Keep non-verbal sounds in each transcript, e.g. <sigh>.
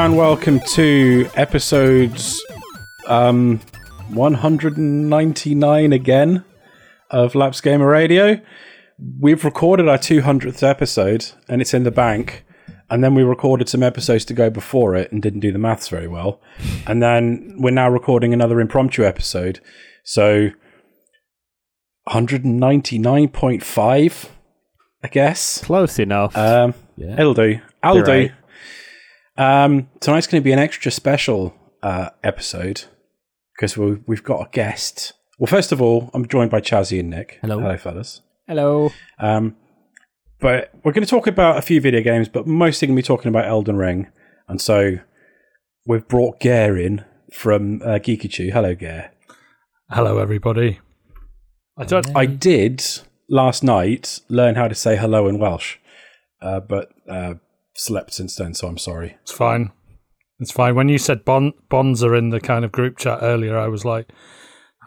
And welcome to episodes um 199 again of Laps Gamer Radio. We've recorded our 200th episode and it's in the bank. And then we recorded some episodes to go before it and didn't do the maths very well. And then we're now recording another impromptu episode. So 199.5, I guess. Close enough. Um, Yeah. It'll do. I'll do. Right. Um, tonight's going to be an extra special uh, episode because we, we've got a guest. Well, first of all, I'm joined by Chazzy and Nick. Hello. Hello, fellas. Hello. Um, but we're going to talk about a few video games, but mostly going to be talking about Elden Ring. And so we've brought Gare in from uh, Geeky Hello, Gare. Hello, everybody. I don't. I did last night learn how to say hello in Welsh, uh, but uh, slept since then, so I'm sorry. It's fine. It's fine. When you said bon, bonds are in the kind of group chat earlier, I was like,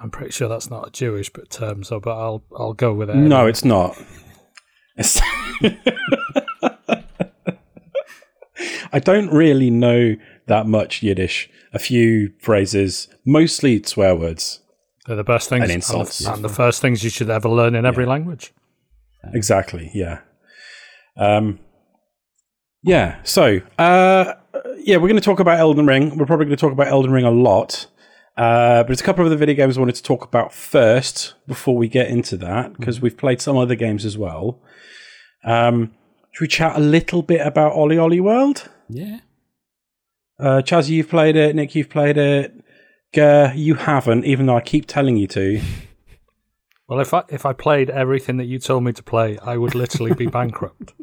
I'm pretty sure that's not a Jewish but term. So, but I'll I'll go with it. No, it's not. It's <laughs> I don't really know that much Yiddish. A few phrases, mostly swear words. they're the best things and insults. and the first things you should ever learn in every language. Exactly. Yeah. Um. Yeah. So, uh, yeah, we're going to talk about Elden Ring. We're probably going to talk about Elden Ring a lot. Uh, but there's a couple of other video games I wanted to talk about first before we get into that because we've played some other games as well. Um, should we chat a little bit about OlliOlli World? Yeah. Uh, Chaz, you've played it. Nick, you've played it. Ger, you haven't, even though I keep telling you to. <laughs> Well, if I if I played everything that you told me to play, I would literally be <laughs> bankrupt.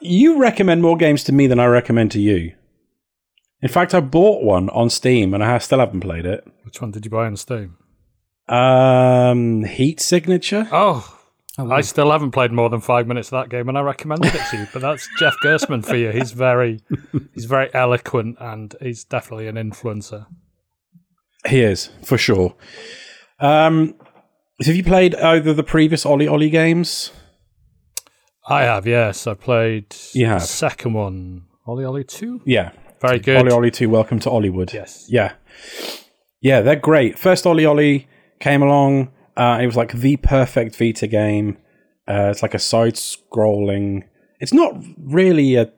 You recommend more games to me than I recommend to you. In fact, I bought one on Steam and I still haven't played it. Which one did you buy on Steam? Um, Heat Signature. Oh, Oh, I still haven't played more than five minutes of that game, and I recommended it to you. But that's Jeff Gerstmann for you. He's very, he's very eloquent, and he's definitely an influencer. He is for sure. Um, have you played either the previous OlliOlli games? I have, yes. I played You have. the second one, OlliOlli Two. Yeah, Very good. OlliOlli Two. Welcome to Olliwood. Yes. Yeah, yeah, they're great. First OlliOlli came along. Uh, it was like the perfect Vita game. Uh, it's like a side-scrolling. It's not really a.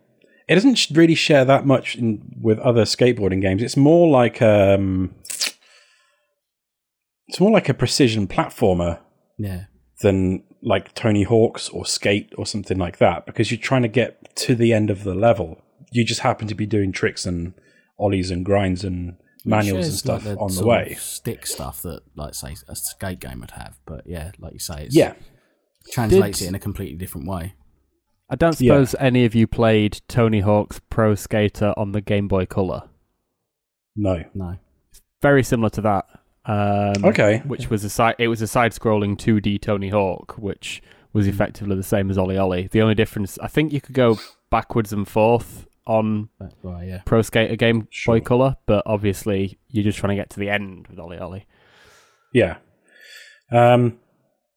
It doesn't really share that much in, with other skateboarding games. It's more like um. It's more like a precision platformer Yeah. than like Tony Hawk's or Skate or something like that because you're trying to get to the end of the level. You just happen to be doing tricks and ollies and grinds and manuals and stuff like, on the way. stick stuff that, like, say, a skate game would have. But yeah, like you say, it's Yeah. translates Did- it in a completely different way. I don't Yeah. suppose any of you played Tony Hawk's Pro Skater on the Game Boy Color. No. No. Very similar to that. Um, Okay. Which was a side. It was a side-scrolling 2D Tony Hawk, which was effectively the same as OlliOlli. The only difference, I think, you could go backwards and forth on well, yeah. Pro Skater Game Sure. Boy Color, but obviously you're just trying to get to the end with OlliOlli. Yeah. Um,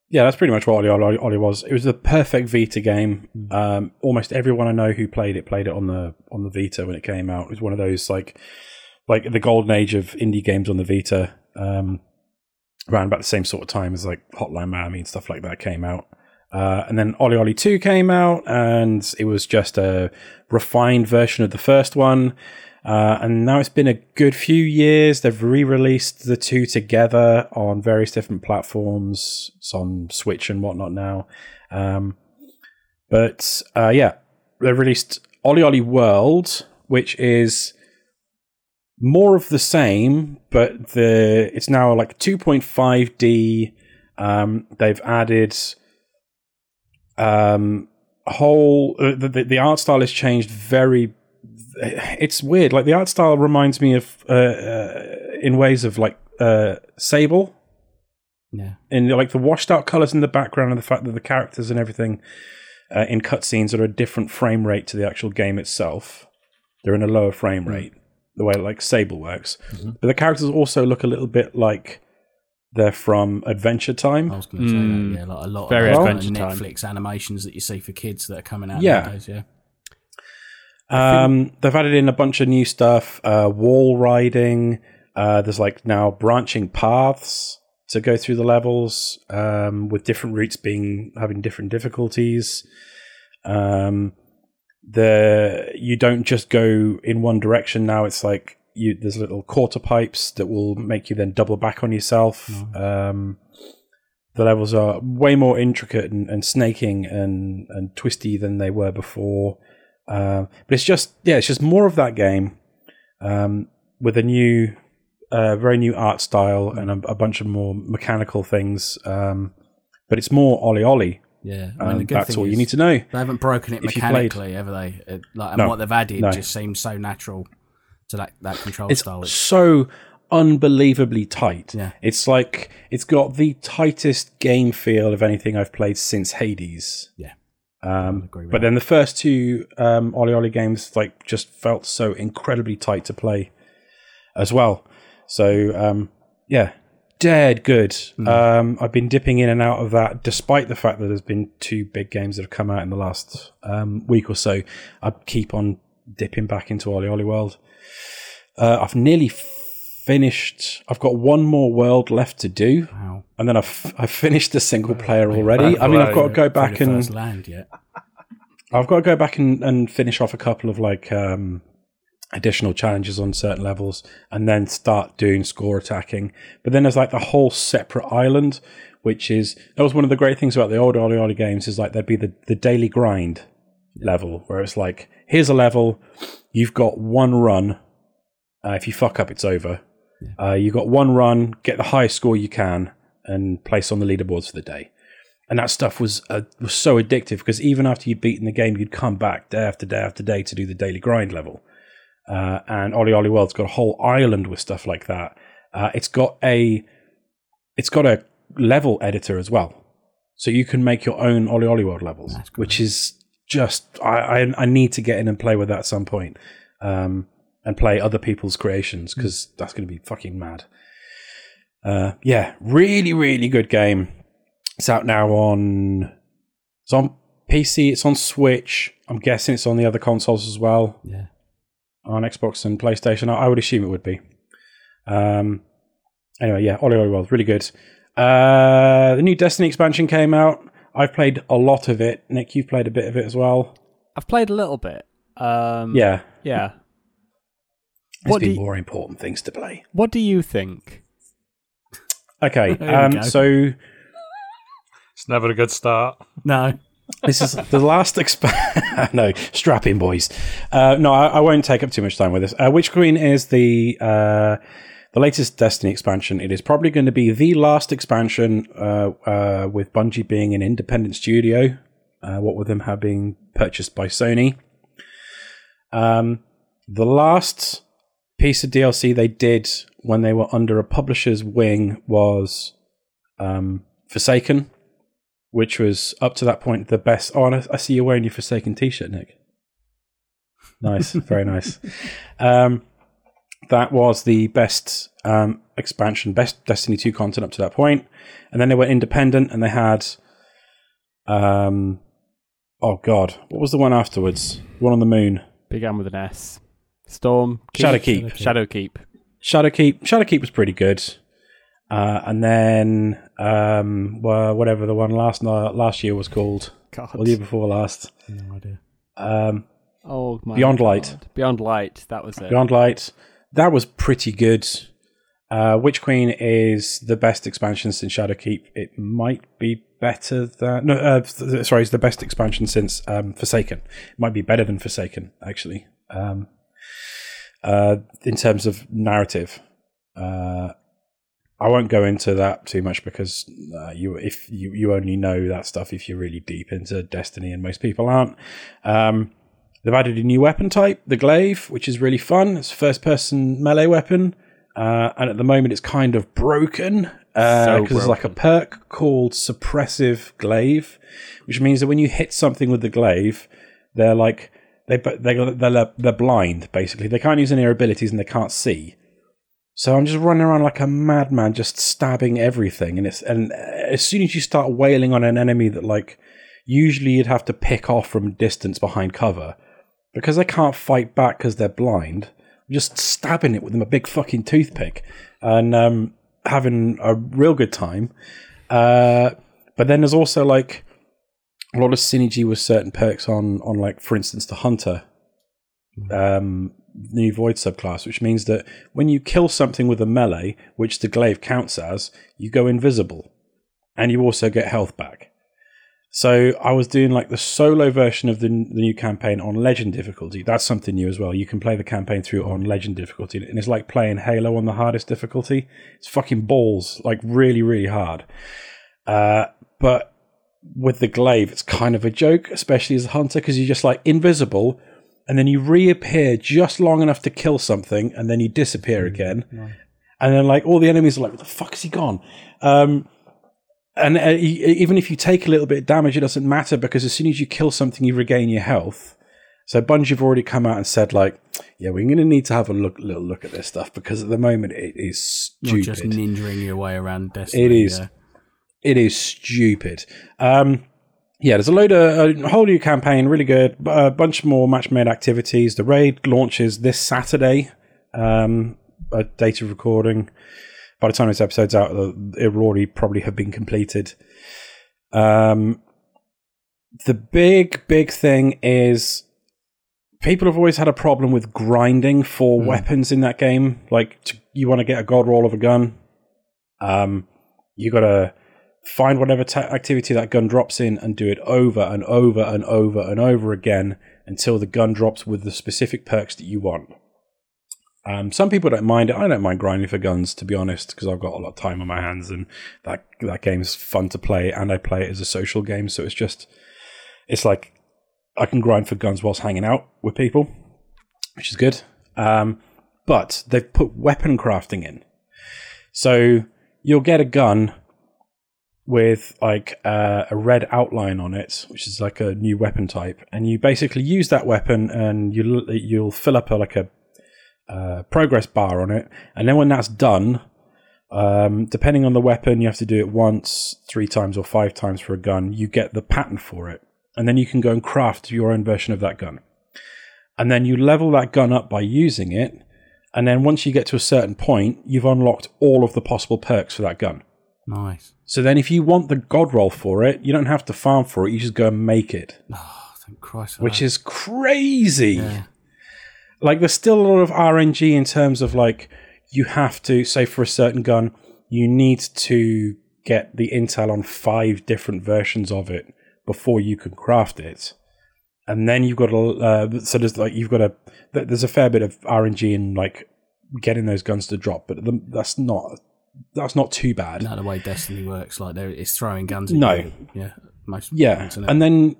yeah, that's pretty much what Ollie, Ollie, Ollie was. It was the perfect Vita game. Um, almost everyone I know who played it played it on the on the Vita when it came out. It was one of those like like the golden age of indie games on the Vita. Um, around about the same sort of time as like Hotline Miami and stuff like that came out. Uh, and then OlliOlli 2 came out, and it was just a refined version of the first one. Uh, and now it's been a good few years. They've re-released the two together on various different platforms. It's on Switch and whatnot now. Um, but uh, yeah, they've released OlliOlli World, which is more of the same, but the it's now like 2.5D. Um, they've added um, whole uh, the, the art style has changed very it's weird. Like the art style reminds me of, uh, uh, in ways of like uh, Sable, Yeah. in like the washed out colors in the background and the fact that the characters and everything uh, in cutscenes are a different frame rate to the actual game itself. They're in a lower frame rate, the way like Sable works. But the characters also look a little bit like they're from Adventure Time. I was going to say Mm. that. Yeah, like a lot Very of those Adventure kind of Time. Netflix animations that you see for kids that are coming out Yeah. nowadays. Yeah. Um, they've added in a bunch of new stuff. Uh, wall riding. Uh, there's like now branching paths to go through the levels, um, with different routes being having different difficulties. Um, the you don't just go in one direction now. It's like you there's little quarter pipes that will make you then double back on yourself. Um, the levels are way more intricate and, and snaking and, and twisty than they were before. Uh, but it's just yeah, it's just more of that game um, with a new, uh, very new art style and a, a bunch of more mechanical things. Um, but it's more OlliOlli. Yeah, I mean, Um, that's thing all you need to know. They haven't broken it if you played. mechanically, have they? It, like, and No, what they've added no. just seems so natural to that, that control It's style. It's, so unbelievably tight. Yeah. It's like it's got the tightest game feel of anything I've played since Hades. Yeah. Um, but that. then the first two um, OlliOlli games like just felt so incredibly tight to play as well. So um, yeah, dead good. Hmm. Um, I've been dipping in and out of that, despite the fact that there's been two big games that have come out in the last um, week or so. I keep on dipping back into OlliOlli World. Uh, I've nearly finished. I've got one more world left to do, wow. and then I've I've finished the single player already. I mean, I've got to go back and land yet. I've got to go back and, and finish off a couple of like um, additional challenges on certain levels, and then start doing score attacking. But then there's like the whole separate island, which is that was one of the great things about the old OlliOlli games is like there'd be the the daily grind level where it's like here's a level, you've got one run. Uh, if you fuck up, it's over. Uh, you got one run, get the highest score you can, and place on the leaderboards for the day and that stuff was uh, was so addictive because even after you'd beaten the game, you'd come back day after day after day to do the daily grind level. Uh, and OlliOlli World's got a whole island with stuff like that. Uh, it's got a it's got a level editor as well, so you can make your own OlliOlli World levels, which is just I, I I need to get in and play with that at some point, um, and play other people's creations because that's going to be fucking mad. Uh, yeah, really, really good game. It's out now on. It's on PC. It's on Switch. I'm guessing it's on the other consoles as well, Yeah. On Xbox and PlayStation. I, I would assume it would be. Um. Anyway, yeah, OlliOlli World, really good. Uh, the new Destiny expansion came out. I've played a lot of it. Nick, you've played a bit of it as well. I've played a little bit. Um, Yeah, Yeah. there's What do been you- more important things to play. What do you think? Okay, <laughs> um, go. so It's never a good start. No. This is the last exp- <laughs> no strap in, boys. Uh, no, I, I won't take up too much time with this. Uh, Witch Queen is the uh, the latest Destiny expansion. It is probably going to be the last expansion uh, uh, with Bungie being an independent studio. Uh, what with them having purchased by Sony. Um, the last piece of DLC they did when they were under a publisher's wing was um, Forsaken which was up to that point the best. Oh, and I, I see you're wearing your Forsaken T-shirt, Nick. Nice, <laughs> very nice. Um, that was the best um, expansion, best Destiny two content up to that point, and then they went independent and they had, um, oh god, what was the one afterwards? One on the moon. Began with an S. Storm. Shadow Keep, Shadowkeep. Shadowkeep. Shadowkeep. Shadowkeep was pretty good. Uh, and then um, well, whatever the one last last year was called, God. or the year before last. No idea. Um, Oh my Beyond God. Light. Beyond Light. That was it. Beyond Light. That was pretty good. Uh, Witch Queen is the best expansion since Shadowkeep. It might be better than no, uh, sorry, it's the best expansion since um, Forsaken. It might be better than Forsaken actually. Um, uh, in terms of narrative, uh, I won't go into that too much because uh, you if you you only know that stuff if you're really deep into Destiny, and most people aren't. Um, They've added a new weapon type, the glaive, which is really fun. It's a first person melee weapon. Uh, and at the moment, it's kind of broken because So there's like a perk called suppressive glaive, which means that when you hit something with the glaive, they're like they they they're, they're blind basically. They can't use any abilities and they can't see. So I'm just running around like a madman, just stabbing everything. And it's and as soon as you start wailing on an enemy that like usually you'd have to pick off from distance behind cover, because they can't fight back because they're blind. I'm just stabbing it with them a big fucking toothpick and um, having a real good time. Uh, but then there's also like a lot of synergy with certain perks on on like for instance the hunter um the new void subclass which means that when you kill something with a melee which the glaive counts as you go invisible and you also get health back. So i was doing like the solo version of the, the new campaign on legend difficulty. That's something new as well. You can play the campaign through on legend difficulty and it's like playing halo on the hardest difficulty. It's fucking balls like really really hard. Uh, but with the glaive, it's kind of a joke, especially as a hunter, because you're just like invisible, and then you reappear just long enough to kill something, and then you disappear again, and then like all the enemies are like, "What the fuck is he gone?" Um, and uh, e- even if you take a little bit of damage, it doesn't matter because as soon as you kill something, you regain your health. So Bungie have already come out and said like, "Yeah, we're going to need to have a look, little look at this stuff because at the moment it is You're just ninjaing your way around Destiny. It is. yeah. It is stupid. Um, yeah, there's a load of a whole new campaign, really good. A bunch more match made activities. The raid launches this Saturday. Um, a date of recording. By the time this episode's out, uh, it will already probably have been completed. Um, the big, big thing is people have always had a problem with grinding for weapons in that game. Like, t- you want to get a god roll of a gun, um, you got to find whatever activity that gun drops in and do it over and over and over and over again until the gun drops with the specific perks that you want. Um, some people don't mind it. I don't mind grinding for guns, to be honest, because I've got a lot of time on my hands, and that that game's fun to play, and I play it as a social game, so it's just it's like I can grind for guns whilst hanging out with people, which is good. Um, but they've put weapon crafting in, so you'll get a gun with like uh, a red outline on it, which is like a new weapon type, and you basically use that weapon, and you'll you'll fill up a, like a uh, progress bar on it, and then when that's done, um, depending on the weapon, you have to do it once, three times, or five times for a gun. You get the pattern for it, and then you can go and craft your own version of that gun, and then you level that gun up by using it, and then once you get to a certain point, you've unlocked all of the possible perks for that gun. Nice. So then, if you want the god roll for it, you don't have to farm for it. You just go and make it, Oh, thank Christ. which that. is crazy. Yeah. Like, there's still a lot of RNG in terms of like you have to say for a certain gun, you need to get the intel on five different versions of it before you can craft it. And then you've got to uh, so there's like you've got to there's a fair bit of RNG in like getting those guns to drop, but the, that's not that's not too bad. Not the way Destiny works. Like there, it's throwing guns. At No. you. Yeah. Most. Yeah, and then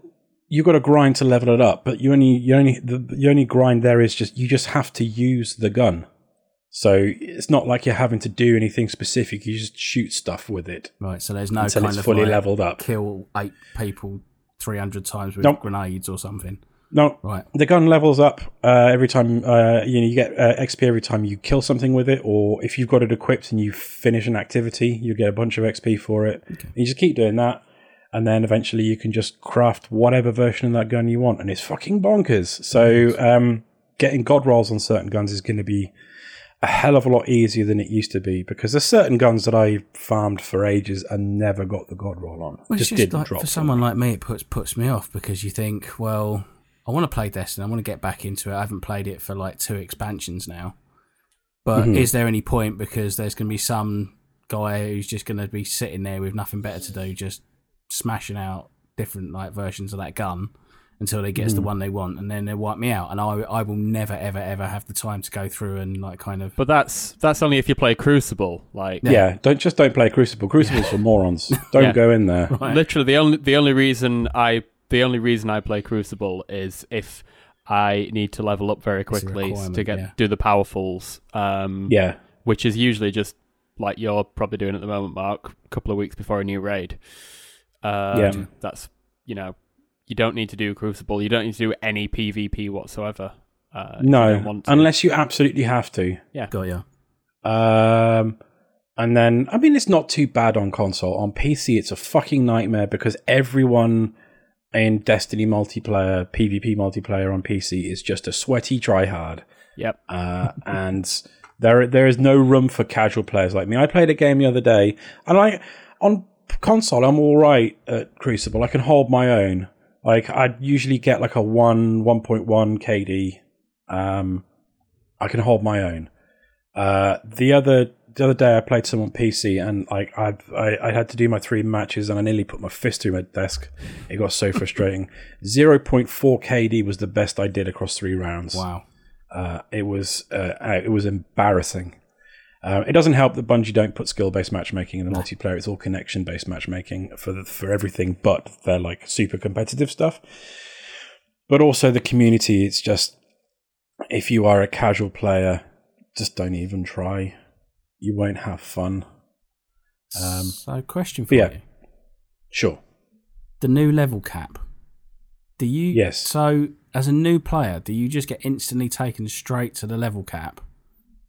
you've got to grind to level it up, but you only you only the, the only grind there is just you just have to use the gun. So it's not like you're having to do anything specific. You just shoot stuff with it right. So there's no until kind it's of fully like, leveled up. kill eight people three hundred times with Nope. grenades or something. No, Right. the gun levels up uh, every time uh, you know you get uh, XP every time you kill something with it, or if you've got it equipped and you finish an activity, you get a bunch of XP for it. And you just keep doing that, and then eventually you can just craft whatever version of that gun you want, and it's fucking bonkers. So um, getting god rolls on certain guns is going to be a hell of a lot easier than it used to be because there's certain guns that I farmed for ages and never got the god roll on. Well, it's just, just didn't like drop. for them. someone like me, it puts puts me off because you think, well, I want to play Destiny. I want to get back into it. I haven't played it for like two expansions now. But Mm-hmm. is there any point because there's going to be some guy who's just going to be sitting there with nothing better to do, just smashing out different like versions of that gun until they gets Mm-hmm. the one they want, and then they wipe me out, and I I will never ever ever have the time to go through and like kind of But that's that's only if you play Crucible. Like Yeah, don't just don't play Crucible. Crucible's for morons. <laughs> Don't Yeah. go in there. Right. literally the only the only reason I the only reason I play Crucible is if I need to level up very quickly to get yeah. do the powerfuls. Um, Yeah, which is usually just like you're probably doing at the moment, Mark, a couple of weeks before a new raid. Um, Yeah. that's you know, you don't need to do Crucible. You don't need to do any PvP whatsoever. Uh, if you no, don't want to. unless you absolutely have to. Yeah, got you. Um, and then I mean, it's not too bad on console. On PC, it's a fucking nightmare because everyone in Destiny multiplayer, PvP multiplayer on PC is just a sweaty tryhard. Yep. Uh, and there there is no room for casual players like me. I played a game the other day, and I on console I'm all right at Crucible. I can hold my own. Like I usually get like a one one point one KD. Um, I can hold my own. Uh, the other the other day I played some on PC and like I, I I had to do my three matches and I nearly put my fist through my desk. It got so frustrating. <laughs> Zero point four KD was the best I did across three rounds. Wow. Uh, it was uh, uh, it was embarrassing. Uh, it doesn't help that Bungie don't put skill based matchmaking in the multiplayer. It's all connection based matchmaking for the, for everything, but they're like super competitive stuff. But also the community. It's just if you are a casual player, just don't even try. You won't have fun. Um, so, question for yeah. you: Sure. the new level cap. Do you? Yes. So, as a new player, do you just get instantly taken straight to the level cap?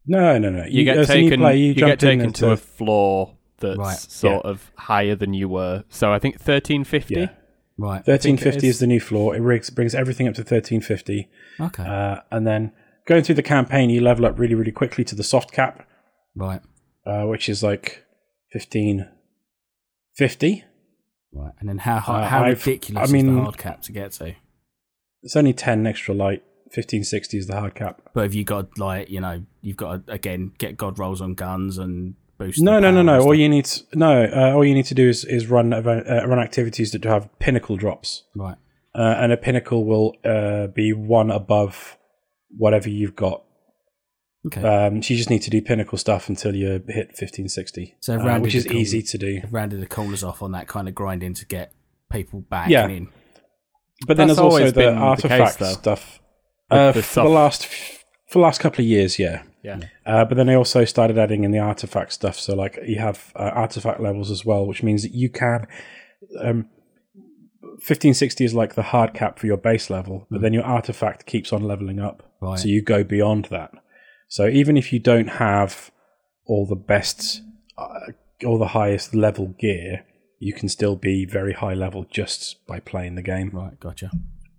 No, no, no. You, get as a new taken. player, you, jump get taken in to a floor that's Right. sort of higher than you were. So I think thirteen fifty. Yeah. Right. Thirteen think it fifty is. is the new floor. It brings, brings everything up to thirteen fifty. Okay. Uh, and then going through the campaign, you level up really, really quickly to the soft cap, right. uh, which is like fifteen fifty. Right. And then how hard, Uh, how I've- ridiculous I is the hard cap to get to? It's only ten extra light. Fifteen sixty is the hard cap. But have you got like you know you've got to again get god rolls on guns and boost? No, no, no, no. All you need, to, no, uh, all you need to do is is run uh, run activities that have pinnacle drops, Right. uh, and a pinnacle will uh, be one above whatever you've got. Okay. Um, so you just need to do pinnacle stuff until you hit fifteen sixty, So uh, which is easy to do. rounded the corners off on that kind of grinding to get people back Yeah. in. But then That's there's also the been the artifact case, stuff. Uh, the for the last for the last couple of years, yeah. Yeah. Uh, but then they also started adding in the artifact stuff. So like you have uh, artifact levels as well, which means that you can. Um, 1560 is like the hard cap for your base level, but then your artifact keeps on leveling up. Right. So you go beyond that. So even if you don't have all the best, uh, all the highest level gear, you can still be very high level just by playing the game. Right. Gotcha.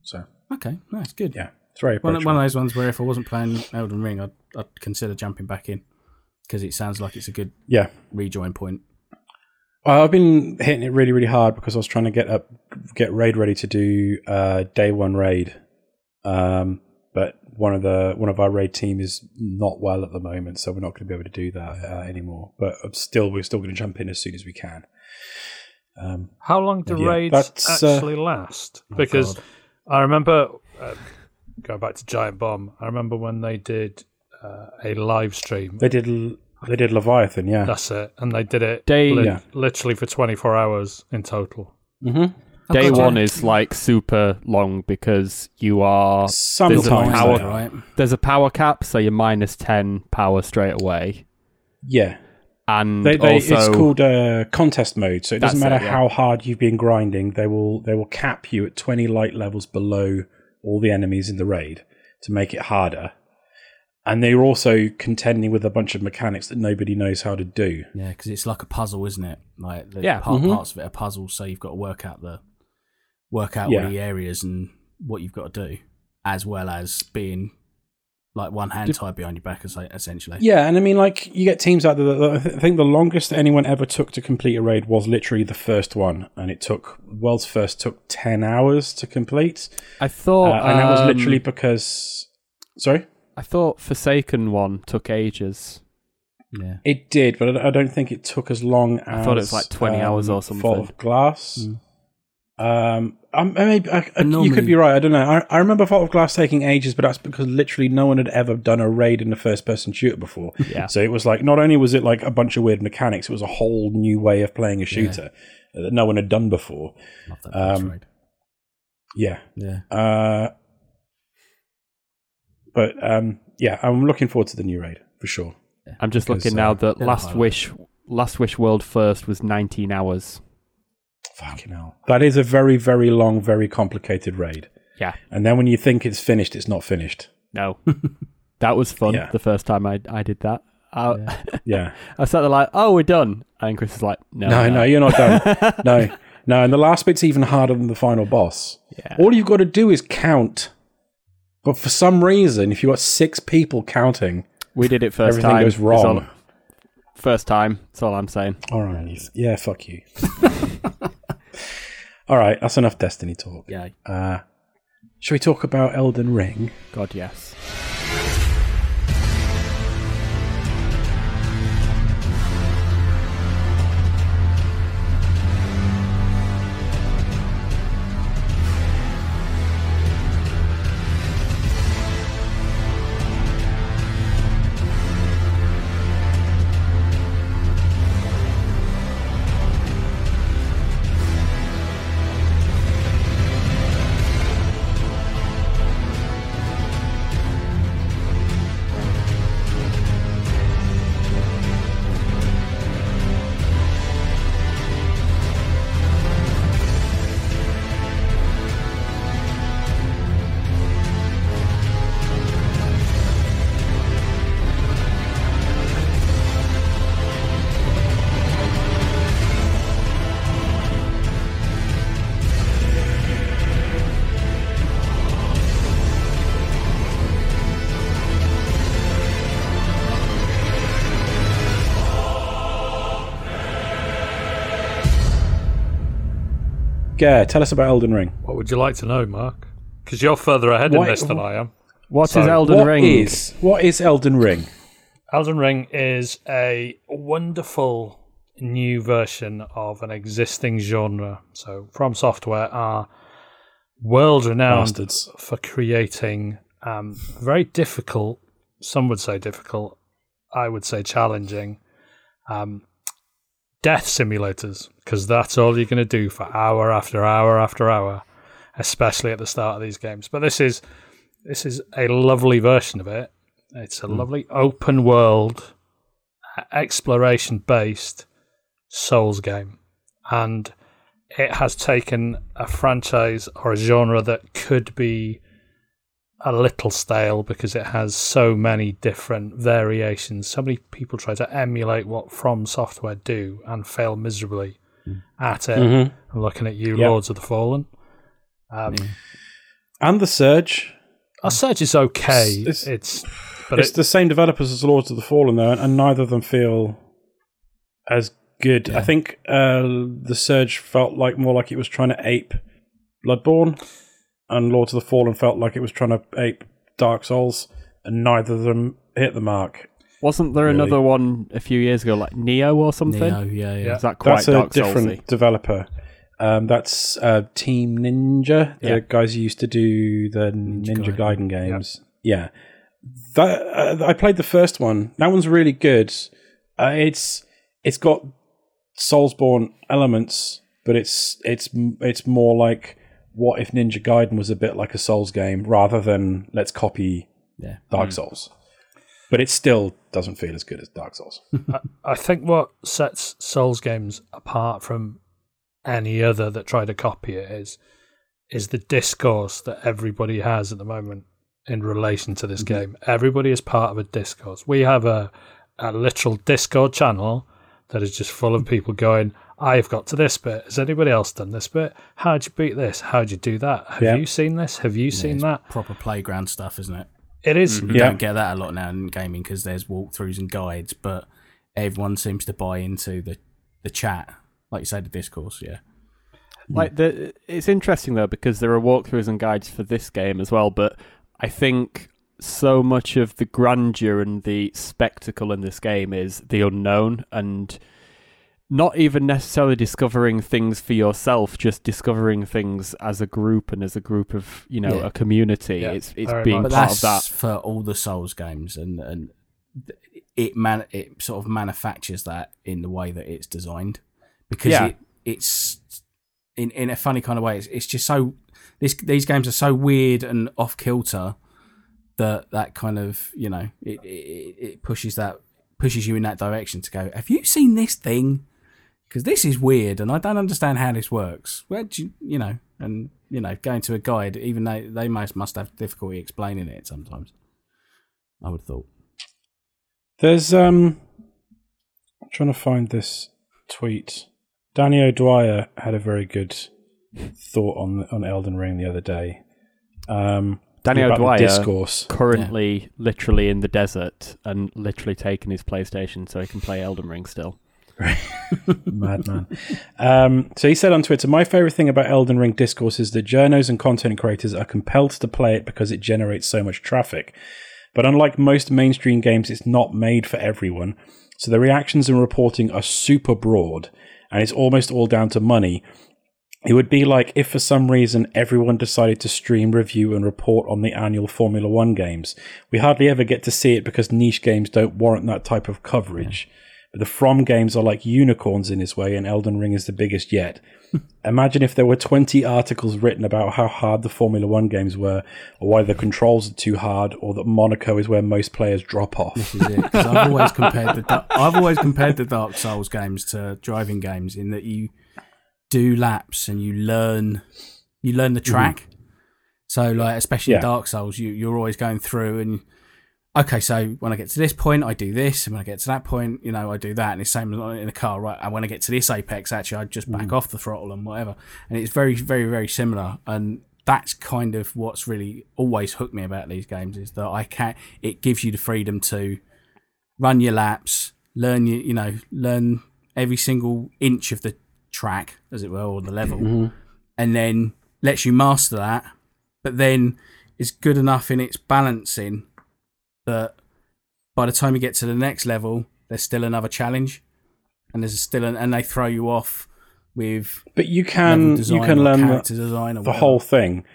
So Okay. That's good. yeah, it's very One, one of those ones where if I wasn't playing Elden Ring, I'd, I'd consider jumping back in because it sounds like it's a good yeah. rejoin point. I've been hitting it really, really hard because I was trying to get up, get raid ready to do uh, day one raid. Um, but one of the one of our raid team is not well at the moment, so we're not going to be able to do that uh, anymore. But I'm still, we're still going to jump in as soon as we can. Um, How long do Yeah, raids that's, uh, actually last? Because God. I remember uh, going back to Giant Bomb. I remember when they did uh, a live stream. they did, they did Leviathan, yeah. That's it, and they did it Day- li- Yeah. literally for twenty four hours in total. Mm-hmm. Day gotcha. one is like super long because you are Sometimes, power- they right? there's a power cap, so you're minus ten power straight away, yeah. and They, they, also it's called uh, contest mode, so it doesn't matter it, yeah. how hard you've been grinding. They will they will cap you at twenty light levels below all the enemies in the raid to make it harder. And they're also contending with a bunch of mechanics that nobody knows how to do. Yeah, because it's like a puzzle, isn't it? Like the Yeah. part, Mhm. parts of it are puzzles, so you've got to work out the work out Yeah. all the areas and what you've got to do, as well as being like one hand tied behind your back, es- essentially. Yeah, and I mean, like you get teams out there. That, that- I think the longest anyone ever took to complete a raid was literally the first one, and it took world's first took ten hours to complete, I thought, uh, and that was um, literally because. Sorry. I thought Forsaken one took ages. Yeah. It did, but I I don't think it took as long as. I thought it was like 20 hours or Vault something. of Glass. Um, I, I maybe I, I- you could be right. I don't know. I, I remember Vault of Glass taking ages, but that's because literally no one had ever done a raid in a first-person shooter before. Yeah. So it was like not only was it like a bunch of weird mechanics, it was a whole new way of playing a shooter that no one had done before. That Um, raid. Yeah. Yeah. Uh, but um, yeah, I'm looking forward to the new raid for sure. I'm just Because, looking now uh, that they're Last. Wish, Last Wish World First was 19 hours. Fucking hell. That is a very, very long, very complicated raid. Yeah, And then when you think it's finished, it's not finished. no, <laughs> that was fun. Yeah. The first time I I did that, I, Yeah. <laughs> Yeah. I sat there like, oh, we're done, and Chris is like, no, No, no, you're not done. <laughs> no. no, and the last bit's even harder than the final boss. Yeah. All you've got to do is count. But for some reason, if you've got six people counting, We did it first Everything time. goes That's wrong. all- First time. That's all I'm saying. all right, yeah, fuck you. All right, that's enough Destiny talk. Yeah. Uh, shall we talk about Elden Ring? God, yes. Yeah, tell us about Elden Ring. What would you like to know, Mark? Because you're further ahead in this than I am. What is So, Elden What Ring? is- what is Elden Ring? Elden Ring is a wonderful new version of an existing genre. So, From Software are world renowned Bastards. for creating um, very difficult, some would say difficult, I would say challenging, um, death simulators, because that's all you're going to do for hour after hour after hour, especially at the start of these games. But this is this is a lovely version of it. It's a hmm. lovely open world, exploration based Souls game, and it has taken a franchise or a genre that could be a little stale because it has so many different variations. So many people try to emulate what From Software do and fail miserably at it. Mhm. I'm looking at you, Yep. Lords of the Fallen. Um, And the Surge. Our Surge is okay. It's- It's, but it's it, the same developers as Lords of the Fallen, though, and neither of them feel as good. I think uh, the Surge felt like more like it was trying to ape Bloodborne, and Lords of the Fallen felt like it was trying to ape Dark Souls, and neither of them hit the mark. Wasn't there Really? another one a few years ago, like Nioh or something? Nioh, yeah, yeah. Yeah. Is that quite That's a Dark different Soulsy? developer. Um, that's uh, Team Ninja, the Yeah. guys who used to do the Ninja, Ninja Gaiden, games. Yeah, that uh, I played the first one. That one's really good. Uh, it's it's got Soulsborne elements, but it's it's it's more like what if Ninja Gaiden was a bit like a Souls game rather than let's copy Yeah. Dark hmm. Souls. But it still doesn't feel as good as Dark Souls. <laughs> I think what sets Souls games apart from any other that try to copy it is is the discourse that everybody has at the moment in relation to this mm-hmm. game. Everybody is part of a discourse. We have a a literal Discord channel that is just full of people going, I've got to this bit. Has anybody else done this bit? How'd you beat this? How'd you do that? Have Yeah. you seen this? Have you seen it's that? Proper playground stuff, isn't it? It is- You mm-hmm. Yeah. don't get that a lot now in gaming because there's walkthroughs and guides, but everyone seems to buy into the, the chat, like you say, the discourse. Yeah, Like mm. the, it's interesting though because there are walkthroughs and guides for this game as well, but I think so much of the grandeur and the spectacle in this game is the unknown and not even necessarily discovering things for yourself, just discovering things as a group and as a group of you know Yeah. a community. Yeah, It's it's very being much. part that's of that. for all the Souls games, and and it man it sort of manufactures that in the way that it's designed because Yeah. it, it's in in a funny kind of way. It's, it's just so this these games are so weird and off kilter that that kind of you know it, it it pushes that pushes you in that direction to go. Have you seen this thing? Because this is weird, and I don't understand how this works. Where do you you know and you know going to a guide, even though they must must have difficulty explaining it sometimes. I would have thought. There's um I'm trying to find this tweet. Danny O'Dwyer had a very good thought on on Elden Ring the other day. Um, Danny O'Dwyer discourse. currently literally in the desert and literally taking his PlayStation so he can play Elden Ring still. <laughs> Madman. Um, so he said on Twitter, My favourite thing about Elden Ring Discourse is that journos and content creators are compelled to play it because it generates so much traffic. But unlike most mainstream games, it's not made for everyone. So the reactions and reporting are super broad, and it's almost all down to money. It would be like if for some reason everyone decided to stream, review, and report on the annual Formula One games. We hardly ever get to see it because niche games don't warrant that type of coverage. But the From games are like unicorns in this way, and Elden Ring is the biggest yet. <laughs> Imagine if there were 20 articles written about how hard the Formula One games were, or why the controls are too hard, or that Monaco is where most players drop off. This is it. I've always compared the <laughs> I've always compared the Dark Souls games to driving games in that you do laps and you learn you learn the mm-hmm. track. So like especially in Dark Souls, you you're always going through and okay, so when I get to this point, I do this, and when I get to that point, you know, I do that, and it's same in the car, right? And when I get to this apex, actually, I just back hmm. off the throttle and whatever, and it's very, very, very similar, and that's kind of what's really always hooked me about these games is that I can it gives you the freedom to run your laps, learn you, you know, learn every single inch of the track, as it were, or the level, mm-hmm. and then lets you master that, but then is good enough in its balancing that by the time you get to the next level, there's still another challenge, and there's still an, and they throw you off with But you can you can learn the, design the whole thing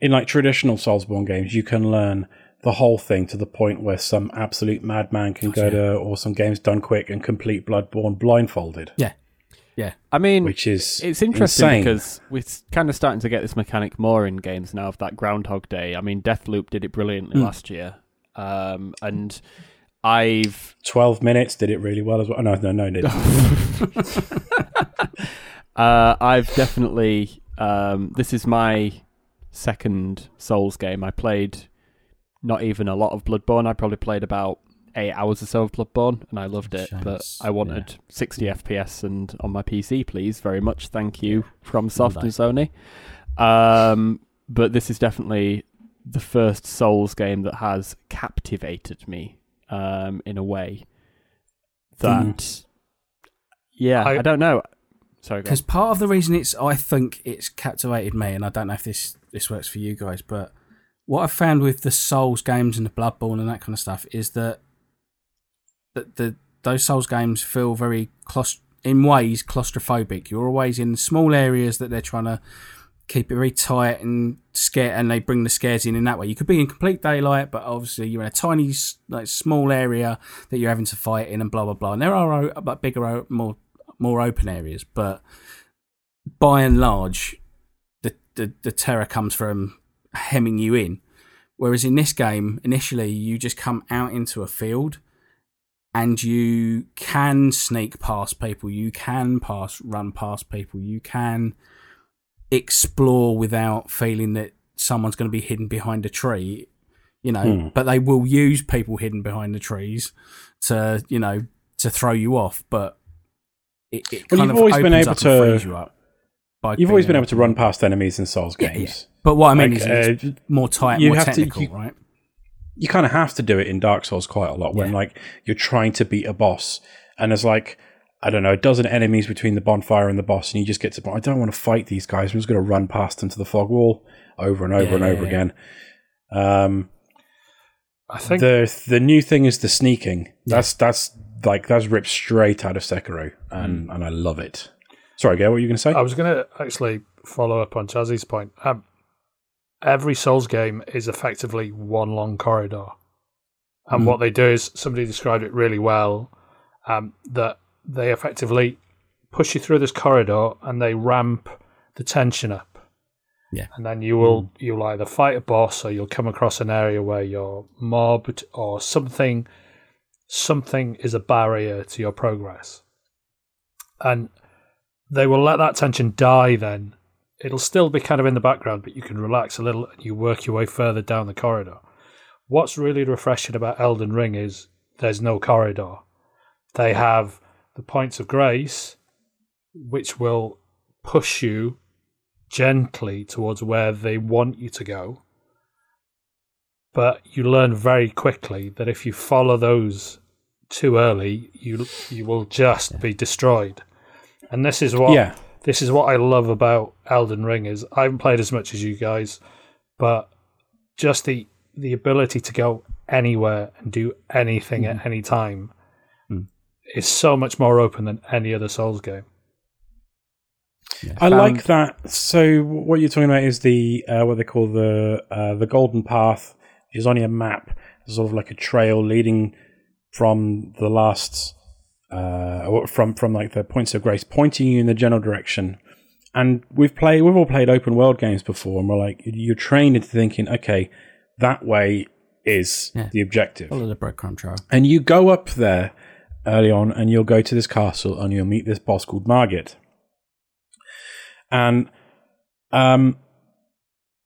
in like traditional Soulsborne games. You can learn the whole thing to the point where some absolute madman can go to, or some games done quick and complete Bloodborne blindfolded, Yeah, yeah, I mean, which is it's interesting insane. because we're kind of starting to get this mechanic more in games now of that Groundhog Day. I mean, Deathloop did it brilliantly Hmm. last year, um, and I've twelve minutes did it really well as well. Oh, no, no, no, it didn't. <laughs> uh, I've definitely um, this is my second Souls game. I played not even a lot of Bloodborne. I probably played about eight hours or so of Bloodborne, and I loved it. But I wanted 60 FPS and on my PC, please, very much. Thank you FromSoft and Sony. Um, but this is definitely the first Souls game that has captivated me um, in a way that, yeah, I, I- don't know. Sorry, because part of the reason it's I think it's captivated me, and I don't know if this this works for you guys, but what I've found with the Souls games and the Bloodborne and that kind of stuff is that that the those Souls games feel very claust- in ways claustrophobic. You're always in small areas that they're trying to keep it very tight and scare, and they bring the scares in in that way. You could be in complete daylight, but obviously you're in a tiny, like small area that you're having to fight in, and blah blah blah. And there are but bigger, more more open areas, but by and large, the, the the terror comes from hemming you in. Whereas in this game, initially you just come out into a field and you can sneak past people, you can pass run past people, you can explore without feeling that someone's going to be hidden behind a tree, you know, Hmm. but they will use people hidden behind the trees to, you know, to throw you off, but it, it Well, kind you've of always been able to- you You've always been able to run past enemies in Souls Yeah, yeah. games. But what I mean Like, is it's uh, more tight, more have to- technical, you- right? you kind of have to do it in Dark Souls quite a lot when Yeah. like you're trying to beat a boss and there's like I don't know a dozen enemies between the bonfire and the boss and you just get to I don't want to fight these guys I'm just going to run past them to the fog wall over and over Yeah, and over yeah. again. Um, I think the the new thing is the sneaking. That's that's like that's ripped straight out of Sekiro Mm. and and I love it. Sorry, Gail, what were you going to say? I was going to actually follow up on Chazzy's point. Um, every Souls game is effectively one long corridor. And Mhm. what they do is somebody described it really well um, that they effectively push you through this corridor and they ramp the tension up. Yeah. And then you will mm. you'll either fight a boss or you'll come across an area where you're mobbed or something something is a barrier to your progress. And they will let that tension die then. It'll still be kind of in the background, but you can relax a little and you work your way further down the corridor. What's really refreshing about Elden Ring is there's no corridor. They have the points of grace, which will push you gently towards where they want you to go. But you learn very quickly that if you follow those too early, you you will just be destroyed. And this is what Yeah. this is what I love about Elden Ring is I haven't played as much as you guys, but just the the ability to go anywhere and do anything at any time Mm. Is so much more open than any other Souls game. I Found- like that. So what you're talking about is the uh, what they call the uh, the golden path is on your map, sort of like a trail leading from the last uh, or from from like the points of grace, pointing you in the general direction. And we've played, we've all played open world games before, and we're like, you're trained into thinking, okay, that way is Yeah. the objective. Follow the breadcrumb trail. And you go up there early on and you'll go to this castle and you'll meet this boss called Margit. And um,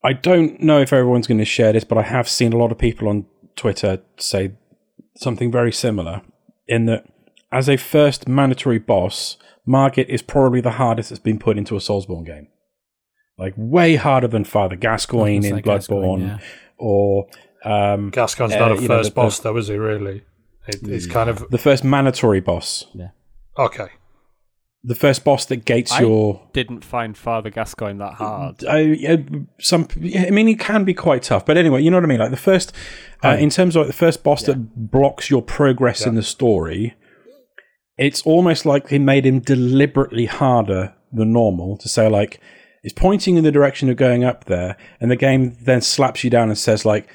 I don't know if everyone's going to share this, but I have seen a lot of people on Twitter say something very similar in that as a first mandatory boss, Margit is probably the hardest that's been put into a Soulsborne game. Like way harder than Father Gascoigne in Say Gascoigne, Bloodborne yeah. or um, Gascon's Uh, not a you know, first the- the- boss, though, is he? Really? It, it's kind of the first mandatory boss. Yeah. Okay. the first boss that gates I- your Didn't find Father Gascoigne that hard. I, yeah, some I mean it can be quite tough but anyway you know what I mean like the first uh, in terms of like the first boss that blocks your progress in the story it's almost like they made him deliberately harder than normal to say like it's pointing in the direction of going up there and the game then slaps you down and says like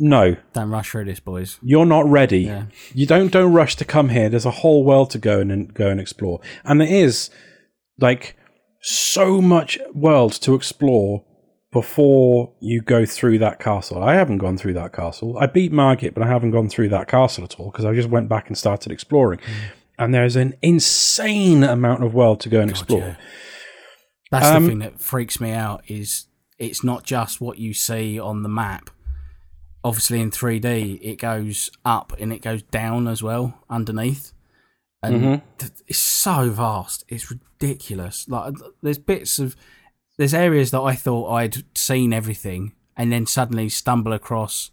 no Don't rush through this, boys. you're not ready. Yeah. You don't don't rush to come here. There's a whole world to go and, and go and explore. And there is like so much world to explore before you go through that castle. I haven't gone through that castle. I beat Margit, but I haven't gone through that castle at all because I just went back and started exploring. And there's an insane amount of world to go and explore. yeah. That's Um, the thing that freaks me out is it's not just what you see on the map. Obviously, in 3D, it goes up and it goes down as well underneath, and Mm-hmm. th- it's so vast. It's ridiculous. Like there's bits of there's areas that I thought I'd seen everything, and then suddenly stumble across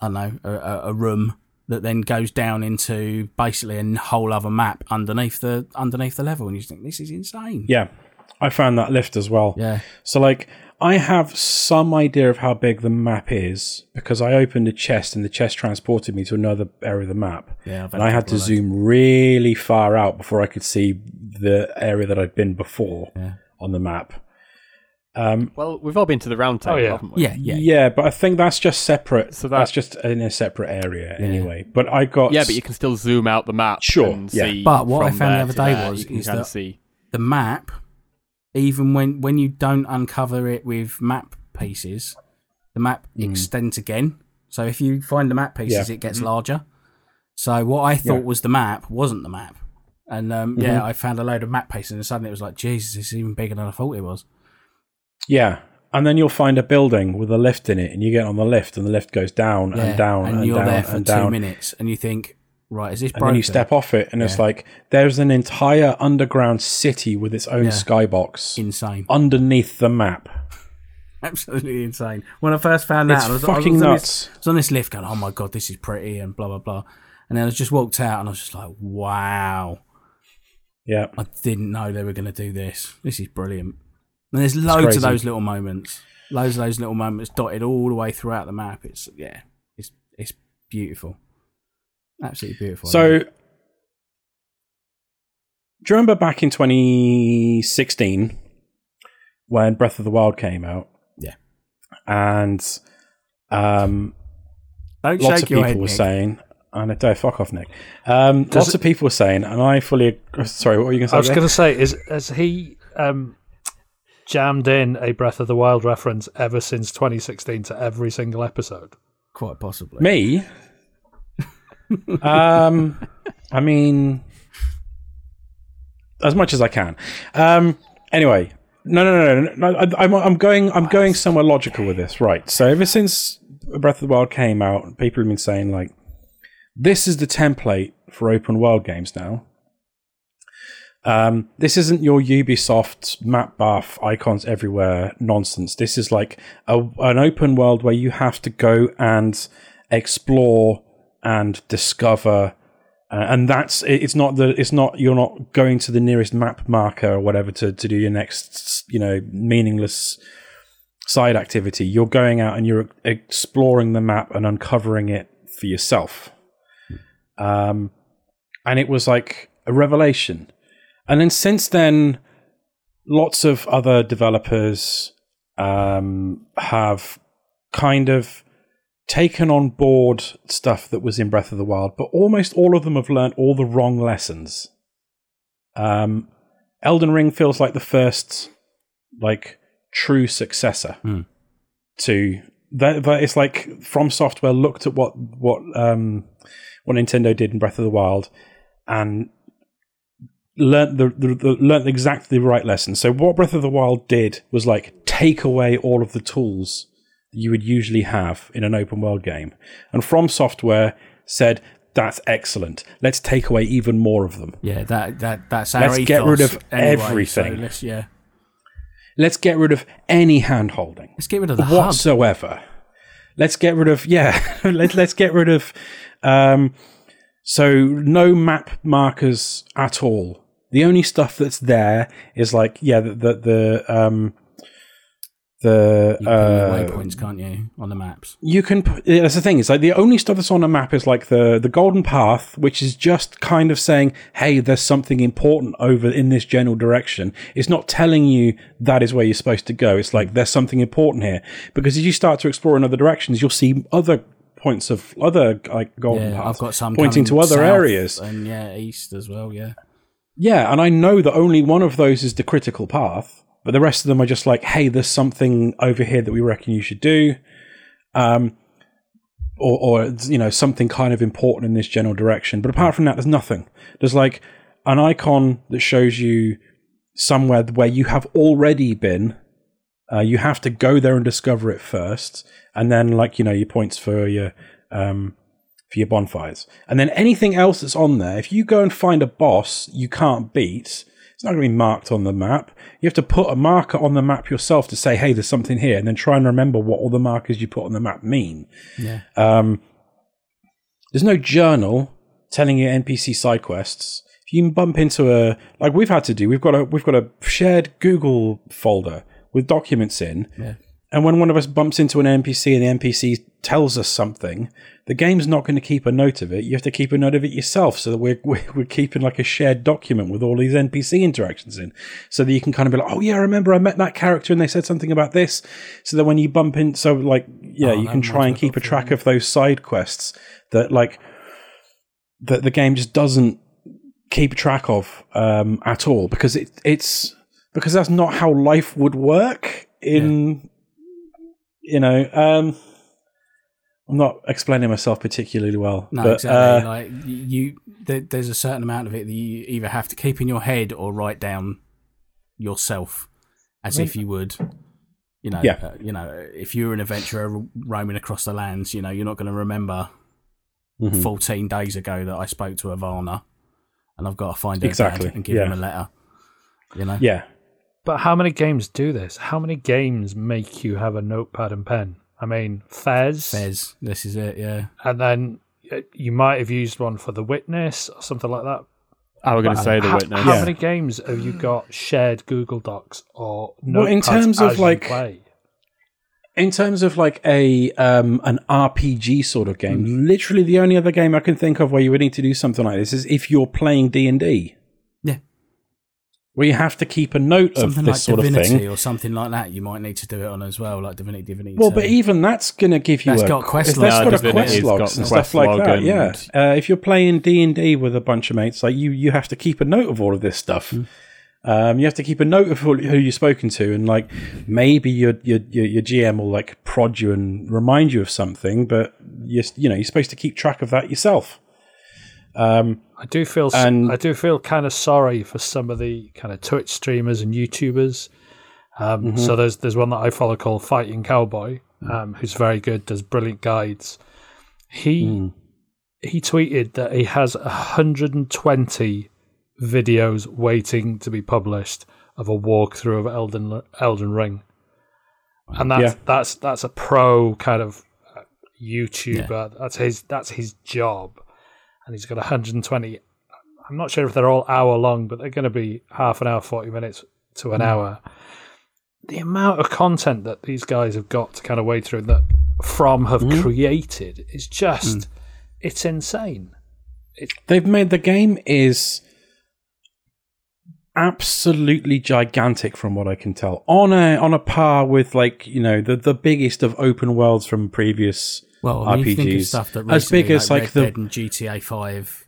I don't know a, a, a room that then goes down into basically a whole other map underneath the underneath the level, and you just think this is insane. Yeah. I found that lift as well. Yeah. So like I have some idea of how big the map is because I opened a chest and the chest transported me to another area of the map. Yeah, And I had to couple zoom really far out before I could see the area that I'd been before Yeah. on the map. Um, Well, we've all been to the round table, Oh, yeah. haven't we? Yeah, yeah, yeah. but I think that's just separate. So So that- that's just in a separate area anyway. But I got Yeah, but you can still zoom out the map. Sure, and yeah. see But what I found the other day there, was you can is kind that- see. The map, even when when you don't uncover it with map pieces, the map hmm. extends again. So if you find the map pieces, Yeah. it gets mm-hmm. larger. So what I thought Yeah. was the map wasn't the map, and um, yeah, mm-hmm. I found a load of map pieces, and suddenly it was like, Jesus, it's even bigger than I thought it was. yeah. And then you'll find a building with a lift in it, and you get on the lift, and the lift goes down Yeah, and down and, you're down there for and two down. minutes, and you think, right, is this and broken? then you step off it, and it's like there's an entire underground city with its own Yeah. skybox Insane, underneath the map. absolutely insane. When I first found It's out, I was, fucking I was on this- nuts. I was on this lift going, oh my god, this is pretty, and blah blah blah. And then I just walked out, and I was just like, wow, Yeah, I didn't know they were going to do this. This is brilliant. And there's loads of those little moments, loads of those little moments dotted all the way throughout the map. It's yeah, it's it's beautiful, absolutely beautiful. So, do you remember back in 2016 when Breath of the Wild came out? Yeah. And um, don't lots shake of people head, were Nick. saying, and I don't fuck off, Nick. Um, lots it- of people were saying, and I fully ag- sorry. What were you going to say? I was going to say, is has he um, jammed in a Breath of the Wild reference ever since 2016 to every single episode? quite possibly. Me? Um, I mean, as much as I can. Um, anyway, no, no, no, no. no I, I'm, I'm going. I'm going somewhere logical with this, right? So ever since Breath of the Wild came out, people have been saying like, this is the template for open world games now. Um, this isn't your Ubisoft map buff icons everywhere nonsense. This is like a, an open world where you have to go and explore and discover. Uh, and that's it- it's not the it's not you're not going to the nearest map marker or whatever to, to do your next you know meaningless side activity. You're going out and you're exploring the map and uncovering it for yourself. Um, and it was like a revelation. And then since then, lots of other developers um, have kind of taken on board stuff that was in Breath of the Wild, but almost all of them have learned all the wrong lessons. Um, Elden Ring feels like the first, like, true successor Hmm. to that. But it's like From Software looked at what what um, what Nintendo did in Breath of the Wild and learned the, the, the learned exactly the right lesson. So what Breath of the Wild did was like take away all of the tools you would usually have in an open world game, and From Software said. That's excellent. Let's take away even more of them. Yeah, that that that's our Let's get rid of anyway, so everything. let's- yeah, Let's get rid of any hand holding. let's get rid of the hub. whatsoever. Let's get rid of yeah. <laughs> let's let's get rid of um, so no map markers at all. The only stuff that's there is like yeah the the, the um the uh, waypoints, can't you, on the maps? you can yeah, that's the thing it's like the only stuff that's on a map is like the the golden path which is just kind of saying hey there's something important over in this general direction it's not telling you that is where you're supposed to go it's like there's something important here because as you start to explore in other directions you'll see other points of other like golden Yeah, paths I've got some pointing to other areas and yeah, east as well. Yeah, yeah, and I know that only one of those is the critical path, but the rest of them are just like, hey, there's something over here that we reckon you should do. Um, or, or you know something kind of important in this general direction. But apart from that, there's nothing. There's like an icon that shows you somewhere where you have already been. Uh, you have to go there and discover it first, and then like you know your points for your um, for your bonfires. And then anything else that's on there, if you go and find a boss you can't beat, it's not going to be marked on the map. You have to put a marker on the map yourself to say, hey, there's something here, and then try and remember what all the markers you put on the map mean. yeah. Um, there's no journal telling you NPC side quests. If you bump into a like we've had to do, we've got a we've got a shared Google folder with documents in. Yeah. And when one of us bumps into an NPC and the NPC tells us something, the game's not going to keep a note of it. You have to keep a note of it yourself so that we're, <laughs> we're, keeping like a shared document with all these NPC interactions in. So that you can kind of be like, oh, yeah, I remember I met that character and they said something about this. So that when you bump in, so like, yeah, Oh, you can try and keep a track of those side quests that like, that the game just doesn't keep track of um, at all because it, it's because that's not how life would work in you know um i'm not explaining myself particularly well No, but exactly. uh, like you, there, there's a certain amount of it that you either have to keep in your head or write down yourself, as if you would. You know, Yeah. uh, you know, if you're an adventurer roaming across the lands, you know, you're not going to remember mhm. 14 days ago that I spoke to Irina, and I've got to find her Exactly, and give yeah. him a letter. You know, yeah But how many games do this? How many games make you have a notepad and pen? I mean, Fez, Fez, this is it. Yeah, and then uh, you might have used one for The Witness or something like that. I was going to say the how, witness. How Yeah. many games have you got shared Google Docs or Well, in notepads terms of, as you like- play? in terms of like a um an rpg sort of game Hmm. literally the only other game i can think of where you would need to do something like this is if you're playing d&d Yeah. Where you have to keep a note something of like this sort of Divinity thing or something like that. You might need to do it on as well, like Divinity, Divinity. Well, but even that's going to give you That's a got quest That's logs. got No, a Divinity's quest got logs and quest stuff like that. and- Yeah, uh, if you're playing D and D with a bunch of mates, like you, you have to keep a note of all of this stuff. Hmm. Um, you have to keep a note of who, who you've spoken to, and like maybe your, your your your GM will like prod you and remind you of something, but you you know you're supposed to keep track of that yourself. Um, I do feel And- I do feel kind of sorry for some of the kind of Twitch streamers and YouTubers. Um, Mm-hmm. So there's there's one that I follow called Fighting Cowboy, um, who's very good, does brilliant guides. He Mm. he tweeted that he has 120 videos waiting to be published of a walkthrough of Elden Elden Ring, and that's Yeah. that's that's a pro kind of uh, YouTuber. That's his that's his job, and he's got 120. I'm not sure if they're all hour long, but they're going to be half an hour, 40 minutes to an hmm. hour. The amount of content that these guys have got to kind of wade through that From have hmm. created is just hmm. it's insane. They've made the game is absolutely gigantic from what I can tell. On a on a par with like, you know, the the biggest of open worlds from previous Well, I mean, you think of RPGs. stuff that as big recently, as like Red the Dead and GTA Five,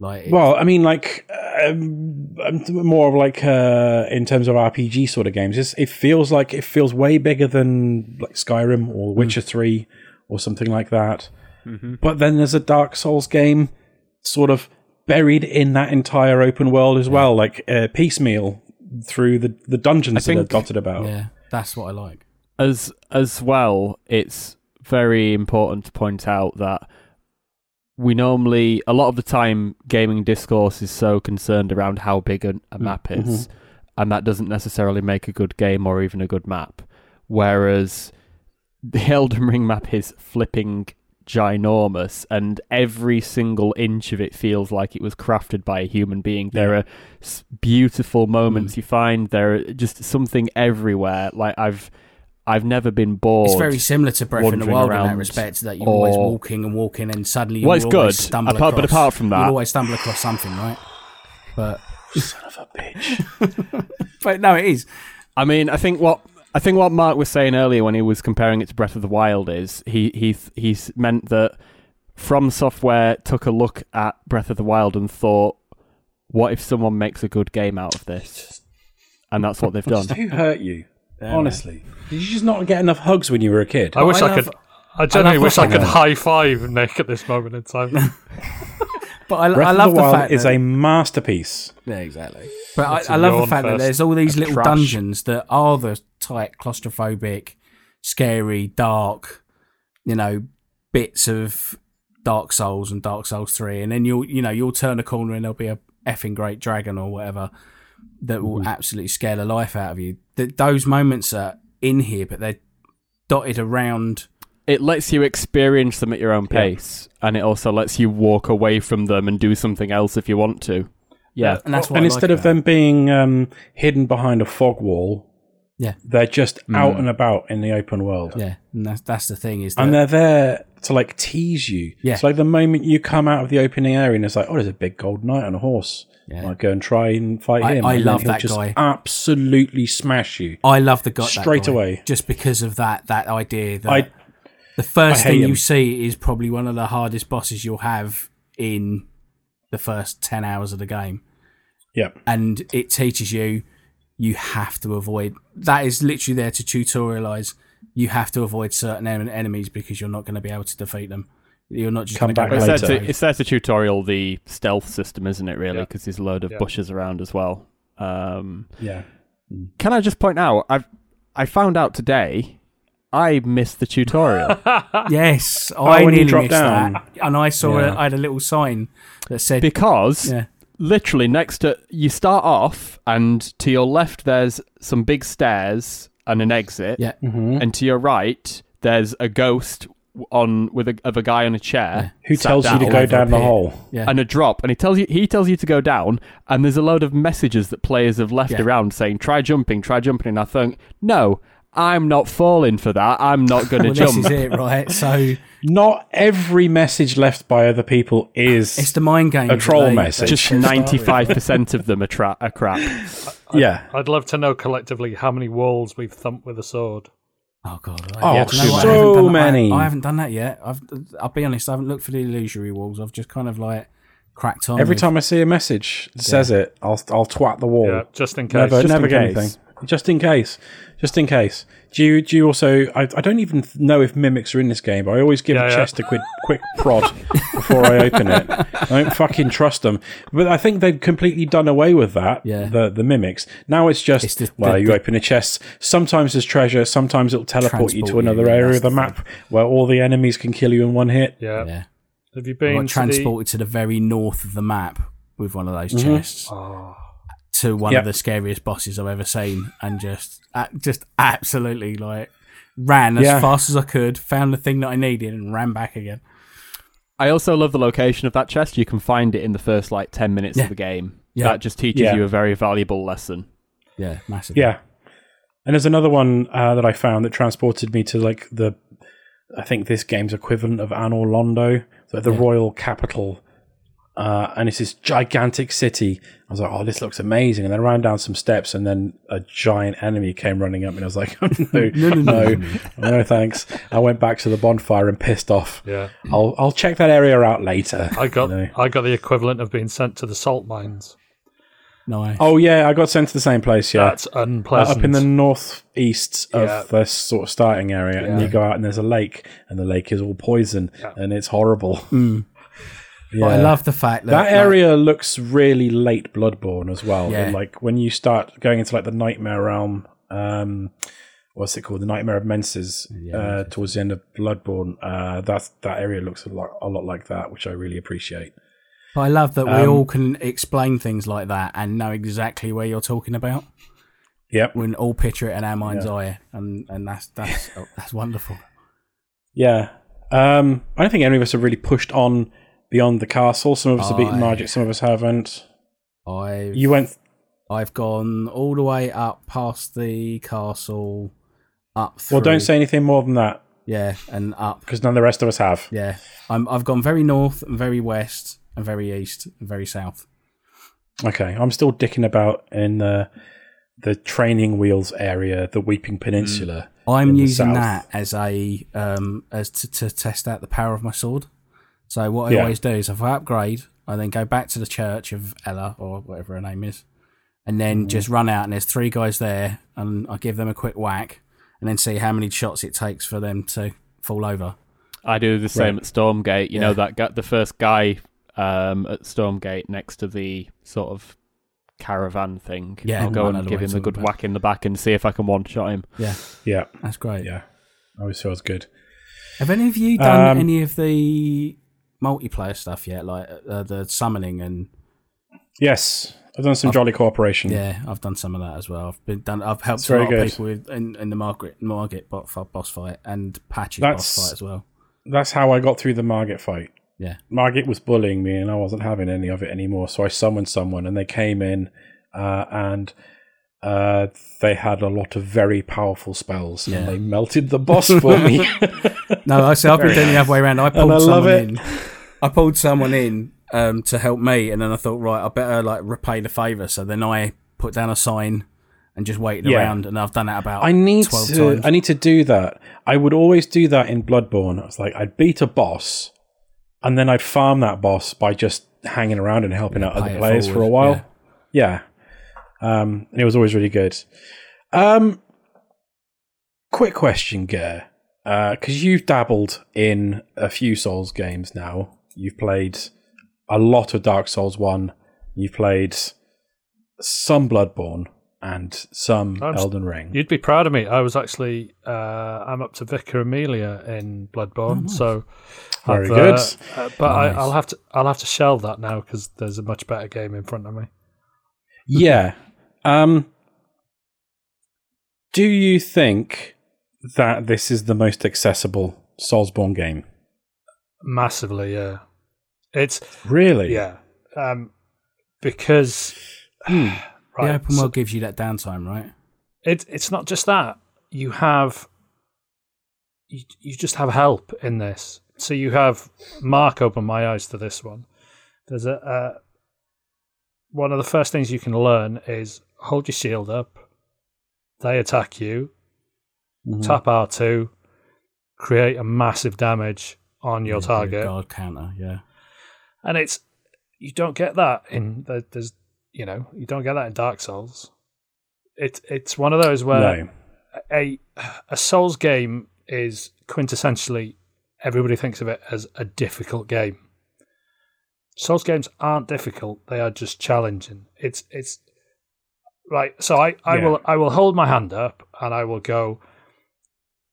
like Well, I mean, like um, more of like uh, in terms of RPG sort of games. It's, it feels like it feels way bigger than like Skyrim or Witcher Three or something like that. But then there's a Dark Souls game sort of buried in that entire open world as well, like uh, piecemeal through the the dungeons that are think- dotted about. yeah, that's what I like. as as well, it's very important to point out that we normally a lot of the time gaming discourse is so concerned around how big a, a map mm-hmm. is, and that doesn't necessarily make a good game or even a good map. Whereas the <laughs> Elden Ring map is flipping ginormous, and every single inch of it feels like it was crafted by a human being. There are beautiful moments mm. you find. There are just something everywhere. Like I've, I've never been bored. It's very similar to Breath in the wandering Wild in that respect that you're always walking and walking, and suddenly you Well, it's always good. stumble Apart- across. but apart from that- you'll always stumble across something, right? But <laughs> Son of a bitch. <laughs> but no, it is. I mean, I think what I think what Mark was saying earlier when he was comparing it to Breath of the Wild is he he he's meant that From Software took a look at Breath of the Wild and thought, what if someone makes a good game out of this? And that's what they've done. Who hurt you? Honestly, did you just not get enough hugs when you were a kid? I wish I I, love- could. I genuinely love wish I could high five Nick at this moment in time. <laughs> But I, Breath I love of the, the, Wild fact is that, a masterpiece. yeah, exactly. But I, I, a I love the fact that there's all these little trash. dungeons that are the tight, claustrophobic, scary, dark, you know, bits of Dark Souls and Dark Souls Three, and then you'll you know you'll turn a corner and there'll be a effing great dragon or whatever that will Mm-hmm. absolutely scare the life out of you. That those moments are in here, but they're dotted around. It lets you experience them at your own pace, and it also lets you walk away from them and do something else if you want to. Yeah, And that's what and I instead like of about them being um, hidden behind a fog wall, Yeah. they're just out and about in the open world. Yeah, and that's that's the thing is that And they're there to like tease you. Yeah. It's like the moment you come out of the opening area and it's like, oh, there's a big gold knight on a horse. Yeah. I'll go and try and fight I- him. I And love that just guy. Absolutely smash you. I love the got Straight that guy, away. just because of that that idea that I the first thing you see is probably one of the hardest bosses you'll have in the first 10 hours of the game yeah. and it teaches you you have to avoid that is literally there to tutorialize you have to avoid certain en- enemies because you're not going to be able to defeat them you're not just Come back go But it's, around there to, it's there to tutorial the stealth system, isn't it? Really, Yeah. because there's a load of Yeah. bushes around as well. Um, Yeah. can I just point out? I've I found out today I missed the tutorial. <laughs> yes i Oh, when you nearly drop missed down. that and i saw Yeah. a, i had a little sign that said because yeah literally next to you start off and to your left there's some big stairs and an exit Yeah. Mhm. and to your right there's a ghost on with a, of a guy on a chair Who sat tells you to go down the hole? yeah and a drop and he tells you he tells you to go down and there's a load of messages that players have left Yeah. around saying try jumping try jumping and I think no I'm not falling for that I'm not <laughs> going to well, jump this is it right so <laughs> Not every message left by other people is. It's the mind game. A troll message. just 95% of them are, tra- are crap <laughs> yeah. I'd love to know collectively how many walls we've thumped with a sword. Oh god! Oh, I, do you know what? I so haven't done that- I- many. I, haven't done that yet. I've. I'll be honest. I haven't looked for the illusory walls. I've just kind of like cracked on. Every with- time I see a message that says it, I'll I'll twat the wall. Yeah, just in case. Never, Just never in get case. anything. Just in case. Just in case. Do you, do you also? I, I don't even know if mimics are in this game, but I always give Yeah, a yeah. chest a quick, quick prod before I open it. I don't fucking trust them. But I think they've completely done away with that. Yeah. The the mimics. Now it's just It's the- well, the- you the- open a chest. Sometimes there's treasure. Sometimes it'll teleport you to Transport you, another yeah, area of the the map where all the enemies can kill you in one hit. yeah. Yeah. Have you I been got to the, transported to the very north of the map with one of those Mhm. chests Oh, to one Yep. of the scariest bosses I've ever seen, and just just absolutely like ran as Yeah. fast as I could, found the thing that I needed, and ran back again. I also love the location of that chest. You can find it in the first like ten minutes Yeah. of the game. Yeah. That just teaches Yeah. you a very valuable lesson. Yeah, massive. Yeah. And there's another one uh, that I found that transported me to like the, I think this game's equivalent of Anor Londo, so the Yeah. royal capital. Uh, and it's this gigantic city. I was like, oh, this looks amazing. And then I ran down some steps, and then a giant enemy came running up, and I was like, <laughs> oh, <laughs> no, No, no, no, no, no, no, thanks. I went back to the bonfire and pissed off. yeah. I'll I'll check that area out later. I got No. I got the equivalent of being sent to the salt mines. Nice. Oh yeah, I got sent to the same place. Yeah, That's Uh, unpleasant. up in the northeast of Yeah. the sort of starting area, and you go out and there's a lake, and the lake is all poison, Yeah. and it's horrible. Mm. Yeah. But I love the fact that, that like, area looks really late Bloodborne as well. Yeah. And, like when you start going into like the Nightmare Realm, um, what's it called? The Nightmare of Mensis. Yeah, uh, towards the end of Bloodborne, uh, that's that area looks a lot a lot like that, which I really appreciate. But I love that we Um, all can explain things like that and know exactly where you're talking about. Yep. We can all picture it in our mind's eye, and and that's that's <laughs> that's wonderful. Yeah. Um, I don't think any of us have really pushed on beyond the castle. Some of us have beaten I- Margit, some of us haven't. I've You went I've gone all the way up past the castle, up. Through, well. Don't say anything more than that yeah, and up. because none of the rest of us have. Yeah, I'm I've gone very north and very west and very east and very south. Okay, I'm still dicking about in the the training wheels area, the Weeping Peninsula. I'm in the using south. that as a um as to, to test out the power of my sword. So what I Yeah. always do is if I upgrade, I then go back to the church of Elleh or whatever her name is, and then Mm. just run out and there's three guys there, and I give them a quick whack, and then see how many shots it takes for them to fall over. I do the same Right. at Stormgate. You Yeah. know that guy, the first guy um, at Stormgate next to the sort of caravan thing. Yeah, I'll go and give him a good talking about. whack in the back and see if I can one shot him. Yeah, yeah, That's great. yeah, always feels good. Have any of you done Um, any of the multiplayer stuff yet, like uh, the summoning and Yes, I've done some I've- jolly cooperation. Yeah, I've done some of that as well. I've been done. I've helped It's a lot of people with in, in the Margaret Margaret bot, boss fight and Patchy That's- boss fight as well. That's how I got through the Margit fight. Yeah. Margit was bullying me, and I wasn't having any of it anymore. So I summoned someone, and they came in, uh, and uh, they had a lot of very powerful spells, Yeah. and they melted the boss for me. <laughs> No, I see. I've been doing the other way around. I pulled I love someone it. in. I pulled someone in um, to help me, and then I thought, right, I better like repay the favor. So then I put down a sign and just waited Yeah. around, and I've done that about I need 12 to. times. I need to do that. I would always do that in Bloodborne. I was like, I'd beat a boss, and then I'd farm that boss by just hanging around and helping out other it players for a forward, while. Yeah, um, and it was always really good. Um, quick question, Ger, because you've dabbled in a few Souls games now. You've played a lot of Dark Souls One. You've played some Bloodborne and some I'm Elden Ring. You'd be proud of me. I was actually uh, I'm up to Vicar Amelia in Bloodborne, so Very I've, good. uh, uh, but I, Nice. I'll have to I'll have to shelve that now because there's a much better game in front of me. Yeah. Um do you think that this is the most accessible Soulsborne game? Massively, yeah. It's Really? yeah, um, because <sighs> <sighs> the right, open so world gives you that downtime, right? it, it's not just that you have you, you just have help in this. So you have Mark open my eyes to this one. There's a uh, one of the first things you can learn is hold your shield up. They attack you. Mhm. Tap R two, create a massive damage on your Yeah, target, guard counter, yeah. and it's you don't get that in the, there's you know you don't get that in Dark Souls. It it's one of those where No. a a Souls game is quintessentially everybody thinks of it as a difficult game. Souls games aren't difficult; they are just challenging. It's it's right. So I, I Yeah. will I will hold my hand up and I will go.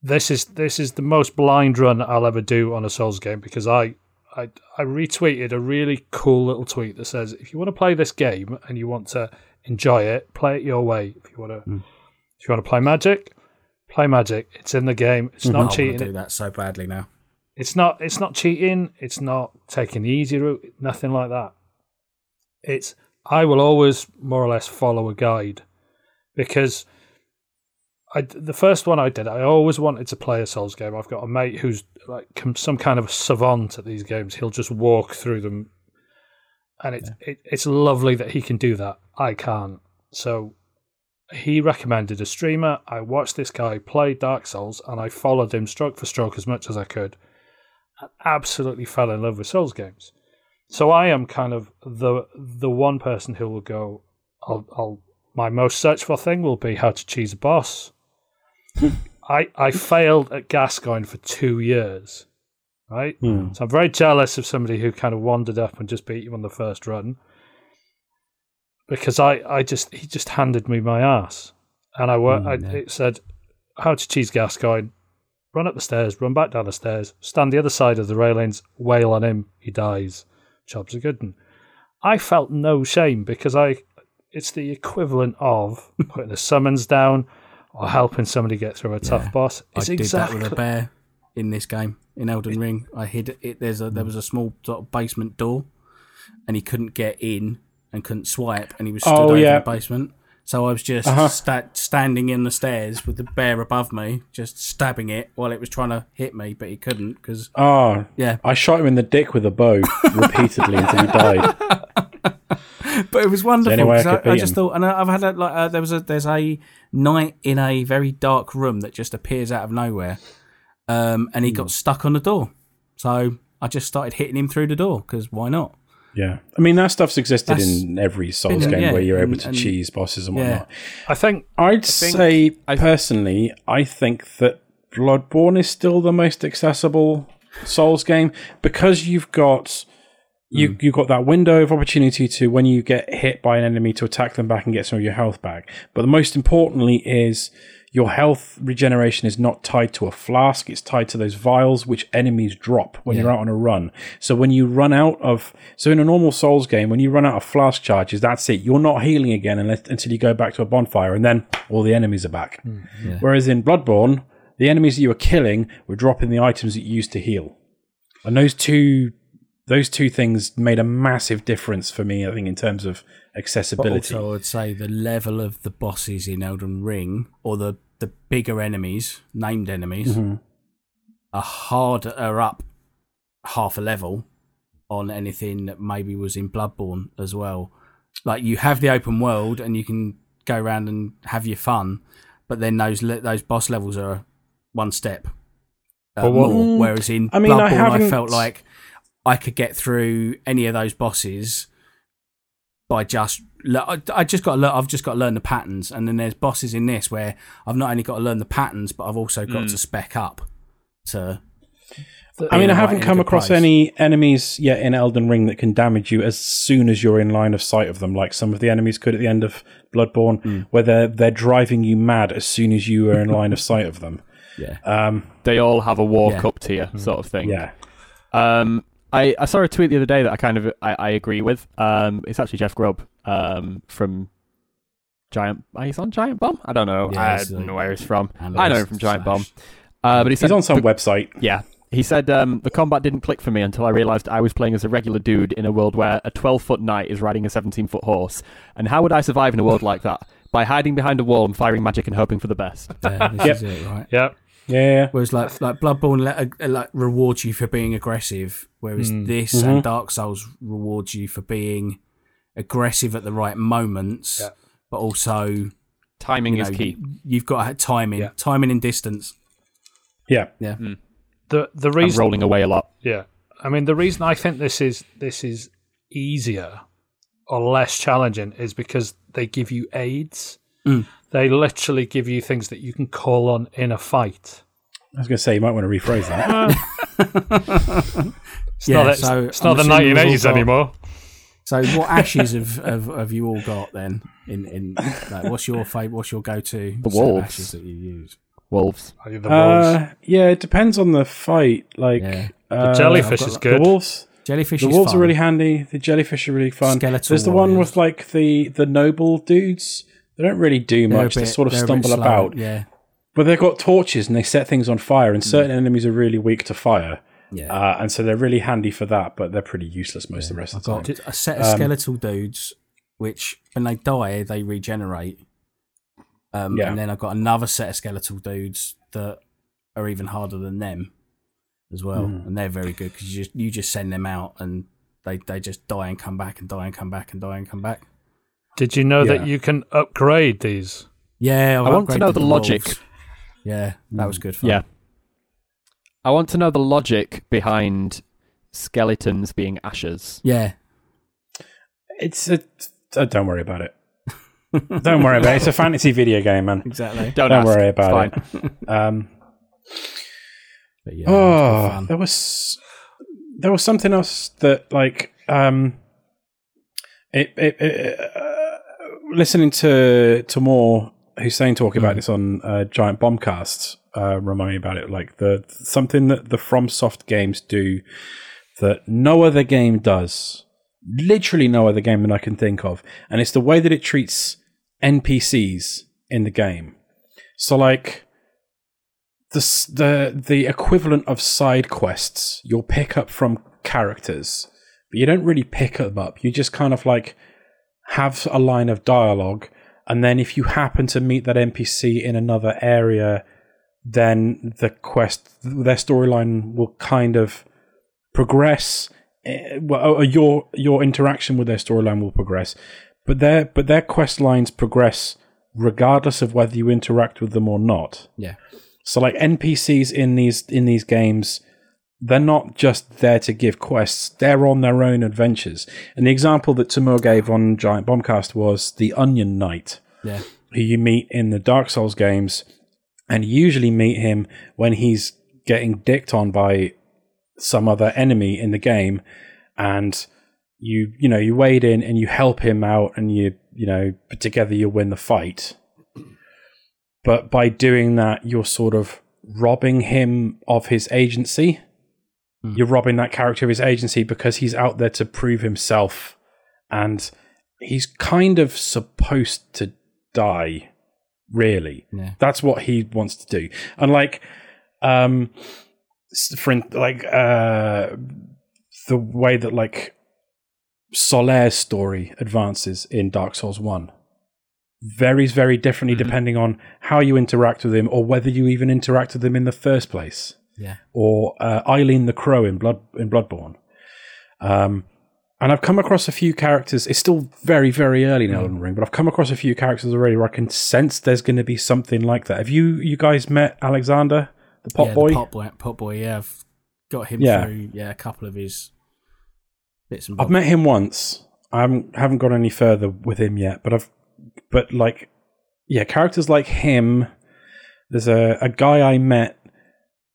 This is this is the most blind run I'll ever do on a Souls game because I I I retweeted a really cool little tweet that says if you want to play this game and you want to enjoy it, play it your way. If you want to, hmm. if you want to play Magic, play Magic. It's in the game. It's mm-hmm. not want to cheating. do that so badly now. It's not. It's not cheating. It's not taking the easy route. Nothing like that. It's. I will always more or less follow a guide because I the first one I did. I always wanted to play a Souls game. I've got a mate who's like some kind of savant at these games. He'll just walk through them, and it's it, it's lovely that he can do that. I can't. So he recommended a streamer. I watched this guy play Dark Souls, and I followed him stroke for stroke as much as I could and absolutely fell in love with Souls games. So I am kind of the the one person who will go. I'll, I'll my most searched for thing will be how to cheese a boss. <laughs> I I failed at Gascoigne for two years, right? Hmm. So I'm very jealous of somebody who kind of wandered up and just beat you on the first run. Because I, I just he just handed me my ass, and I I, Mm, yeah. it said how to cheese Gascoigne, run up the stairs, run back down the stairs, stand the other side of the railings, wail on him, he dies. Job's a good one. I felt no shame because I it's the equivalent of putting a summons down or helping somebody get through a tough Yeah. boss. It's I did exactly that with a bear in this game in Elden Ring. I hid it. There's a there was a small sort of basement door, and he couldn't get in and couldn't swipe, and he was stood Oh, over yeah. the basement. So I was just Uh-huh. sta- standing in the stairs with the bear above me, just stabbing it while it was trying to hit me, but he couldn't because Oh, yeah. I shot him in the dick with a bow <laughs> repeatedly until he died. <laughs> But it was wonderful. only way I I, I just him. thought, and I- I've had a, like uh, there was a there's a knight in a very dark room that just appears out of nowhere, um, and Hmm. he got stuck on the door. So I just started hitting him through the door because why not? Yeah, I mean that stuff's existed That's in every Souls been- game yeah, where you're able and- to and- cheese bosses and yeah. whatnot. I think I'd think say I- personally, I think that Bloodborne is still the most accessible Souls game because you've got you hmm. you've got that window of opportunity to when you get hit by an enemy to attack them back and get some of your health back. But the most importantly is your health regeneration is not tied to a flask; it's tied to those vials which enemies drop when you're out on a run. So when you run out of so in a normal Souls game, when you run out of flask charges, that's it. You're not healing again unless, until you go back to a bonfire, and then all the enemies are back. Mm, Whereas in Bloodborne, the enemies that you were killing were dropping the items that you used to heal, and those two those two things made a massive difference for me. I think in terms of But accessibility. also, I would say the level of the bosses in Elden Ring, or the the bigger enemies, named enemies, Mm-hmm. are harder up half a level on anything that maybe was in Bloodborne as well. Like you have the open world and you can go around and have your fun, but then those le- those boss levels are one step uh, But what- more. Whereas in I mean, I Bloodborne, I, haven't- felt like I could get through any of those bosses by just I I just got to learn, I've just got to learn the patterns, and then there's bosses in this where I've not only got to learn the patterns, but I've also got to spec up to. I mean, I right haven't in come across place. any enemies yet in Elden Ring that can damage you as soon as you're in line of sight of them, like some of the enemies could at the end of Bloodborne, Hmm. where they're, they're driving you mad as soon as you are in line of sight of them. <laughs> Yeah, Um, They all have a walk Yeah. up to you, sort of thing. yeah. Um, I, I saw a tweet the other day that I kind of I, I agree with. Um, it's actually Jeff Grubb um, from Giant. oh, He's on Giant Bomb. I don't know. Yeah, I don't uh, know where he's from. I know him from Giant Slash. Bomb. Uh, but he said He's on some the- website. Yeah. He said um, the combat didn't click for me until I realised I was playing as a regular dude in a world where a 12 foot knight is riding a 17 foot horse. And how would I survive in a world like that? By hiding behind a wall and firing magic and hoping for the best. Yeah, this Yep. is it, right? yeah, Yeah. Whereas like like Bloodborne let, uh, like rewards you for being aggressive, whereas Hmm. this Mhm. and Dark Souls rewards you for being aggressive at the right moments, Yeah. but also Timing you is key. You've got to have timing, Yeah. timing and distance. Yeah. Yeah, the the I'm reason rolling away a lot. Yeah, I mean the reason I think this is this is easier or less challenging is because they give you aids. Mm. They literally give you things that you can call on in a fight. I was going to say, you might want to rephrase that. <laughs> It's Yeah, not, so it's not the assuming 1980s got- anymore. So what ashes have, have have you all got then? In in like, what's your favorite? What's your go to? The wolves. ashes that you use. Wolves. Are you the wolves? Uh, yeah, it depends on the fight. Like, Yeah. Uh, jellyfish I've is got- The good. wolves. Jellyfish. The wolves fun. are really handy. The jellyfish are really fun. Skeletal There's the one warriors. with like the the noble dudes. They don't really do much. they sort of bit stumble about. Yeah, But they've got torches and they set things on fire, and certain enemies are really weak to fire. yeah. Uh, and so they're really handy for that, but they're pretty useless most of the rest I've of the time. got a set of Um, skeletal dudes, which when they die, they regenerate. Um, Yeah. And then I've got another set of skeletal dudes that are even harder than them as well, Mhm. and they're very good because you just you just send them out and they they just die and come back and die and come back and die and come back. Did you know Yeah. that you can upgrade these? Yeah, I've I want to know the logic. wolves. Yeah, that was good fun. Yeah. I want to know the logic behind skeletons being ashes. yeah. It's a, uh, don't worry about it. <laughs> don't worry about it. It's a fantasy video game, man. exactly. Don't, Don't ask. worry about fine. it. <laughs> Um, But yeah, that was oh, there was there was something else that like um, it, it, it uh, listening to to more Hussein talk about Mm. this on uh, Giant Bombcast uh, remind me about it. Like the something that the FromSoft games do that no other game does. Literally no other game that I can think of, and it's the way that it treats NPCs in the game. So like the the the equivalent of side quests you'll pick up from characters, but you don't really pick them up. You just kind of like have a line of dialogue, and then if you happen to meet that NPC in another area, then the quest their storyline will kind of progress. eh, Well, or your your interaction with their storyline will progress, but their but their quest lines progress regardless of whether you interact with them or not. Yeah. So like NPCs in these in these games, they're not just there to give quests; they're on their own adventures. And the example that Tamoor gave on Giant Bombcast was the Onion Knight, Yeah. who you meet in the Dark Souls games, and you usually meet him when he's getting dicked on by some other enemy in the game, and you you know you wade in and you help him out, and you you know together you win the fight but by doing that you're sort of robbing him of his agency Hmm. you're robbing that character of his agency because he's out there to prove himself and he's kind of supposed to die really Yeah. that's what he wants to do and like um for in- like uh the way that like Solaire's story advances in Dark Souls 1 varies very differently Mm-hmm. depending on how you interact with him or whether you even interact with him in the first place. Yeah. Or uh, Eileen the Crow in Blood in Bloodborne. Um, and I've come across a few characters. It's still very, very early in Elden Ring, but I've come across a few characters already where I can sense there's going to be something like that. Have you, you guys met Alexander, the pot yeah, boy? The pot boy. Pot boy. Yeah, I've got him Yeah. through. Yeah, a couple of his bits and I've met him once. I haven't haven't gone any further with him yet, but I've but like yeah, characters like him. There's a, a guy I met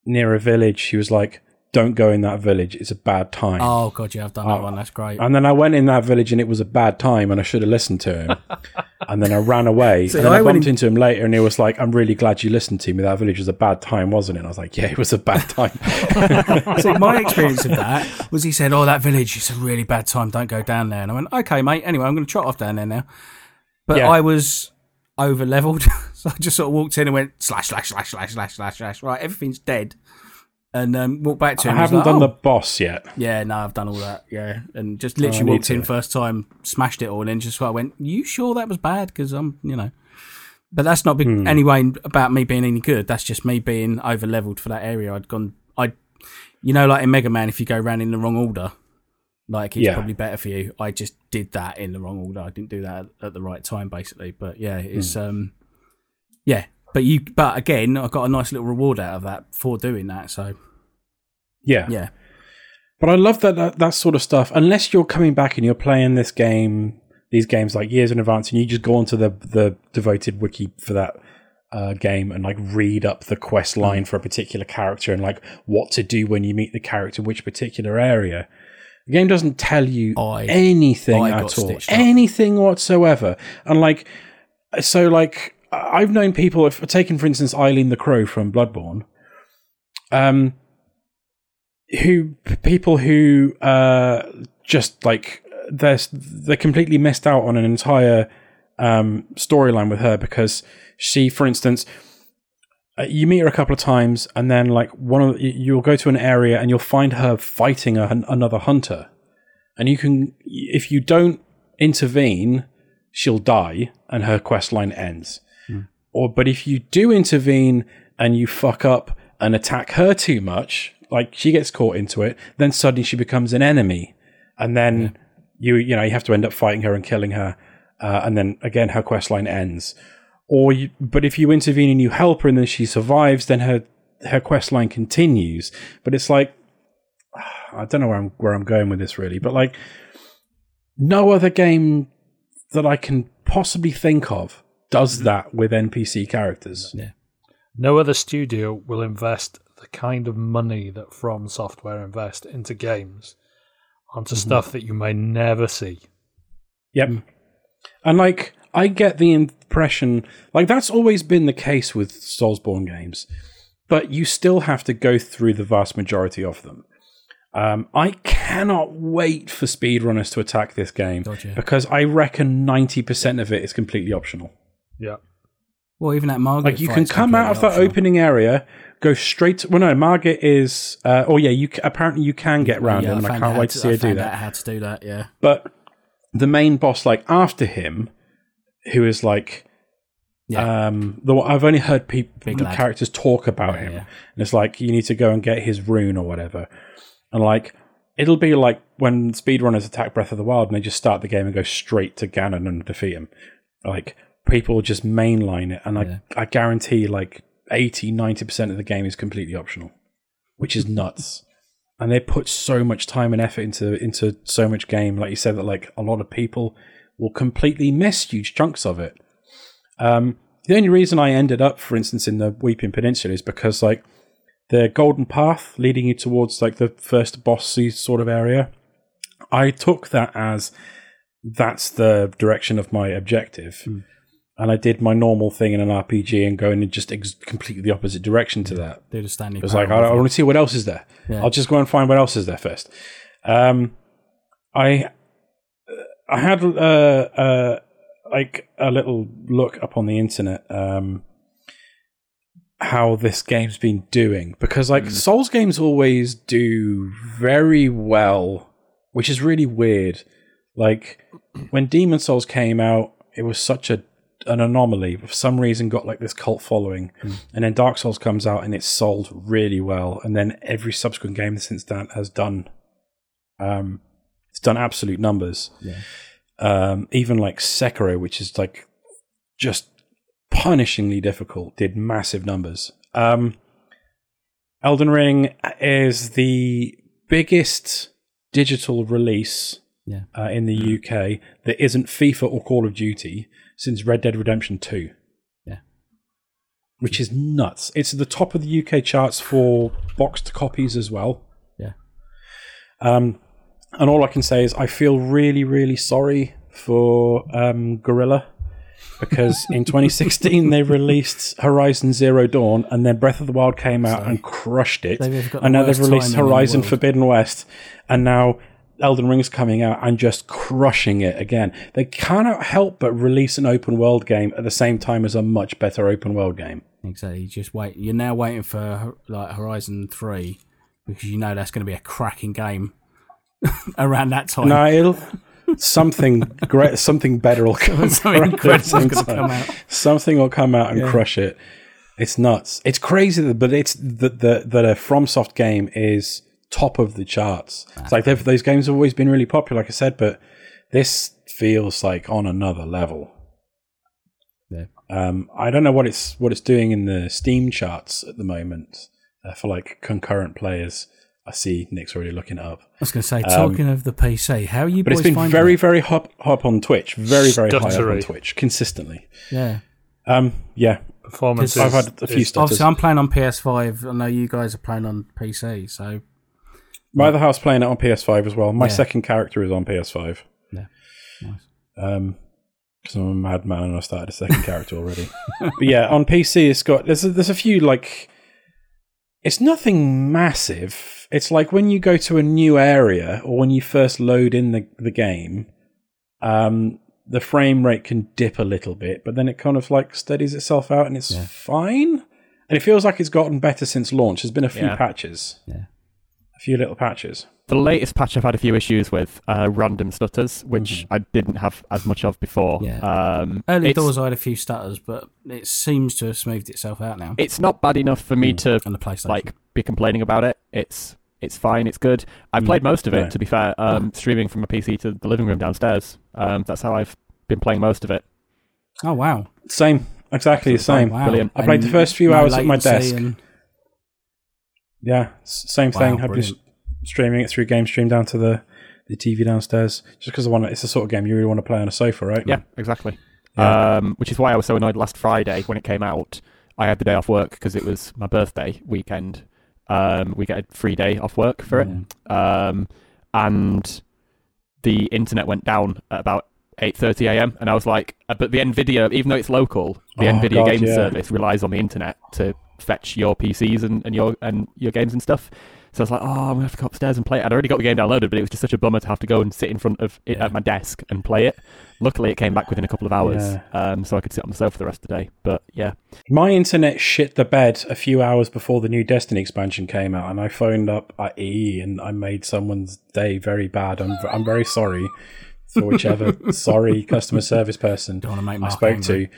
near a village. He was like, "Don't go in that village. It's a bad time." Oh god, yeah, I've done that uh, one. That's great. And then I went in that village and it was a bad time, and I should have listened to him. <laughs> and then I ran away. And then I, I went bumped in- into him later, and he was like, "I'm really glad you listened to me. That village was a bad time, wasn't it?" And I was like, "Yeah, it was a bad time." <laughs> See, my experience of <laughs> that was he said, "Oh, that village is a really bad time. Don't go down there." And I went, "Okay, mate. Anyway, I'm going to trot off down there now." But Yeah. I was over leveled, <laughs> so I just sort of walked in and went slash slash slash slash slash slash slash. Right, everything's dead, and um, walked back to I him. was haven't like, done "Oh." the boss yet. Yeah, no, I've done all that. Yeah, and just Oh, literally walked in first time, smashed it all, and then just went, "You sure that was bad?" Because I'm, you know. But that's not big, Hmm. anyway about me being any good. That's just me being over leveled for that area. I'd gone, I, you know, like in Mega Man, if you go around in the wrong order, like it's Yeah. probably better for you. I just did that in the wrong order. I didn't do that at, the right time, basically. But yeah, it's Hmm. um, yeah. But you, but again, I got a nice little reward out of that for doing that. So Yeah. yeah, But I love that, that that sort of stuff. Unless you're coming back and you're playing this game, these games like years in advance, and you just go onto the the devoted wiki for that uh, game and like read up the quest line for a particular character and like what to do when you meet the character in which particular area. The game doesn't tell you I- anything I at all, anything whatsoever. And like, so like, I've known people. If taken for instance, Eileen the Crow from Bloodborne. Um, who people who uh, just like they're they completely missed out on an entire um, storyline with her because she, for instance, uh, you meet her a couple of times, and then like one of you'll go to an area and you'll find her fighting a, another hunter, and you can if you don't intervene, she'll die and her quest line ends. Or but if you do intervene and you fuck up and attack her too much, like she gets caught into it, then suddenly she becomes an enemy, and then you you know you have to end up fighting her and killing her, uh, and then again her quest line ends. Or you, but if you intervene and you help her and then she survives, then her her quest line continues. But it's like <sighs> I don't know where I'm where I'm going with this really, but like no other game that I can possibly think of does mm-hmm. that with NPC characters. Yeah. No other studio will invest the kind of money that From Software invest into games onto mm-hmm. stuff that you may never see. Yep. Mm. And like I get the impression like that's always been the case with Soulsborne games, but you still have to go through the vast majority of them. Um, I cannot wait for speedrunners to attack this game Gotcha. because I reckon ninety percent of it is completely optional. Yeah. Well, even that Margit. Like you can come out of that completely opening area, go straight. To, well, no, Margit is. Uh, oh yeah, you apparently you can get optional. round Yeah, him, and I can't wait how to see her do that. out how to do that. Yeah. But the main boss, like after him, who is like, Yeah. um, the I've only heard people characters talk about Yeah, him, yeah. and it's like you need to go and get his rune or whatever, and like it'll be like when speedrunners attack Breath of the Wild and they just start the game and go straight to Ganon and defeat him, like people just mainline it, and I Yeah. I guarantee like 80 90 percent of the game is completely optional, which is nuts. And they put so much time and effort into into so much game, like you said, that like a lot of people will completely miss huge chunks of it. Um, the only reason I ended up, for instance, in the Weeping Peninsula is because like the golden path leading you towards like the first bossy sort of area. I took that as that's the direction of my objective, and I did my normal thing in an RPG and going in just ex- completely the opposite direction to that. Do the Stanley. It was like I, I want to see what else is there. Yeah. I'll just go and find what else is there first. Um, I I had uh, uh, like a little look up on the internet um, how this game's been doing. Because like Souls games always do very well, which is really weird. Like <clears throat> when Demon Souls came out, it was such a an anomaly. For some reason, got like this cult following, and then Dark Souls comes out and it's sold really well, and then every subsequent game since that has done, um, it's done absolute numbers. Yeah. Um, even like Sekiro, which is like just punishingly difficult, did massive numbers. Um, Elden Ring is the biggest digital release Yeah. uh, in the UK that isn't FIFA or Call of Duty since Red Dead Redemption 2. Yeah. Which is nuts. It's at the top of the UK charts for boxed copies as well. Yeah. Um, and all I can say is I feel really, really sorry for um, Guerrilla because in <laughs> 2016 they released Horizon Zero Dawn and then Breath of the Wild came out and crushed it. And now they've released Horizon. Forbidden West and now Elden Ring's coming out and just crushing it again. They cannot help but release an open world game at the same time as a much better open world game. Exactly. You just wait. You're now waiting for like Horizon Three because you know that's going to be a cracking game <laughs> around that time. No, it'll something great, something better will come. <laughs> Something around incredible's gonna come out. Something will come out and crush it. It's nuts. It's crazy, but it's that the that a FromSoft game is top of the charts. It's like those games have always been really popular, like I said, but this feels like on another level. Yeah. Um, I don't know what it's what it's doing in the Steam charts at the moment uh, for like concurrent players. I see Nick's already looking it up. I was going to say, talking of the PC, how are you Um, But boys it's been finding very, it? very hop, hop on Twitch. Very, very high up on Twitch consistently. yeah. Um, yeah, Performance. I've had a few is- stutters. Obviously, I'm playing on PS5. I know you guys are playing on PC, so My other house playing it on PS5 as well. My Yeah. second character is on PS5. Yeah. Nice. Um, because I'm a madman and I started a second character already. <laughs> but yeah, on PC it's got there's a, there's a few like it's nothing massive. It's like when you go to a new area or when you first load in the, the game, um, the frame rate can dip a little bit, but then it kind of like steadies itself out and it's fine. And it feels like it's gotten better since launch. There's been a few Yeah. patches. Yeah. A few little patches. The latest patch I've had a few issues with uh, random stutters, which I didn't have as much of before. Yeah. Um, Early it's, doors, I had a few stutters, but it seems to have smoothed itself out now It's not bad enough for me to on the like be complaining about it. It's it's fine. It's good. I played most of it, Right. to be fair, um, streaming from a PC to the living room downstairs. Um, that's how I've been playing most of it. oh wow, Same. Exactly the same. Oh, wow. Brilliant. I played the first few hours at my desk. and- Yeah, same Wow, thing. I've been brilliant. Streaming it through Game Stream down to the, the TV downstairs just because I want it's the sort of game you really want to play on a sofa, right? Yeah, exactly. Yeah. Um, which is why I was so annoyed last Friday when it came out. I had the day off work because it was my birthday weekend. Um, we get a free day off work for it. Um, and the internet went down at about 8:30 a.m. and I was like, uh, but the Nvidia, even though it's local, the Oh, Nvidia God, game yeah. service relies on the internet to fetch your PCs and, and your and your games and stuff. So I was like, oh, I'm gonna have to go upstairs and play it. I'd already got the game downloaded, but it was just such a bummer to have to go and sit in front of it Yeah. at my desk and play it. Luckily, it came back within a couple of hours, Yeah. um, so I could sit on the sofa the rest of the day. But yeah, My internet shit the bed a few hours before the new Destiny expansion came out, and I phoned up at EE and I made someone's day very bad. I'm I'm very sorry for whichever <laughs> sorry customer service person Don't make I spoke angry. to.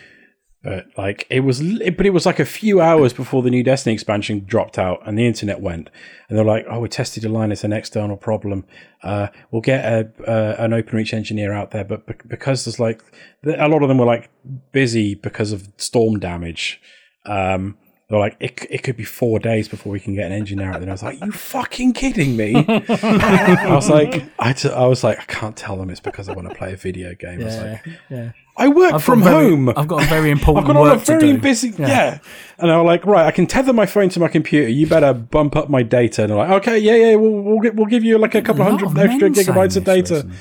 But like it was, but it was like a few hours before the new Destiny expansion dropped out and the internet went, and they're like, "Oh, we tested your line; it's an external problem. Uh, we'll get a uh, an OpenReach engineer out there, but bec- because there's like a lot of them were like busy because of storm damage. Um, they're like, it, it could be four days before we can get an engineer out there. And I was like, you fucking kidding me? <laughs> I was like, I, t- I was like, I can't tell them it's because I want to play a video game. I was Yeah, like, yeah. I work I've from got very- home. I've got a very <laughs> important. I've got all a work to very do. busy, yeah. And I was like, right, I can tether my phone to my computer. You better bump up my data. And they're like, okay, yeah, yeah, we'll we'll, get, we'll give you like a couple A hundred of extra gigabytes of data. recently.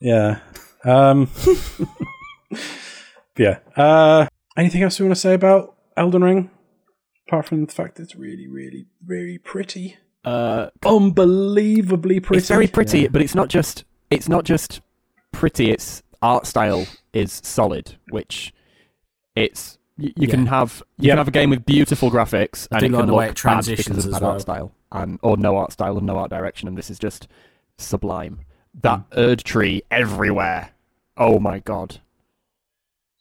Yeah. Um, <laughs> yeah. Uh, anything else you want to say about Elden Ring? Apart from the fact it's really, really, very pretty, uh, unbelievably pretty. it's very pretty, but it's not just it's not just pretty. Its art style is solid, which it's you, you can have you Yep. can have a game with beautiful graphics I and it can look it bad because transitions of as bad art style and or no art style and no art direction, and this is just sublime. That hmm. Erd tree everywhere. Oh my god.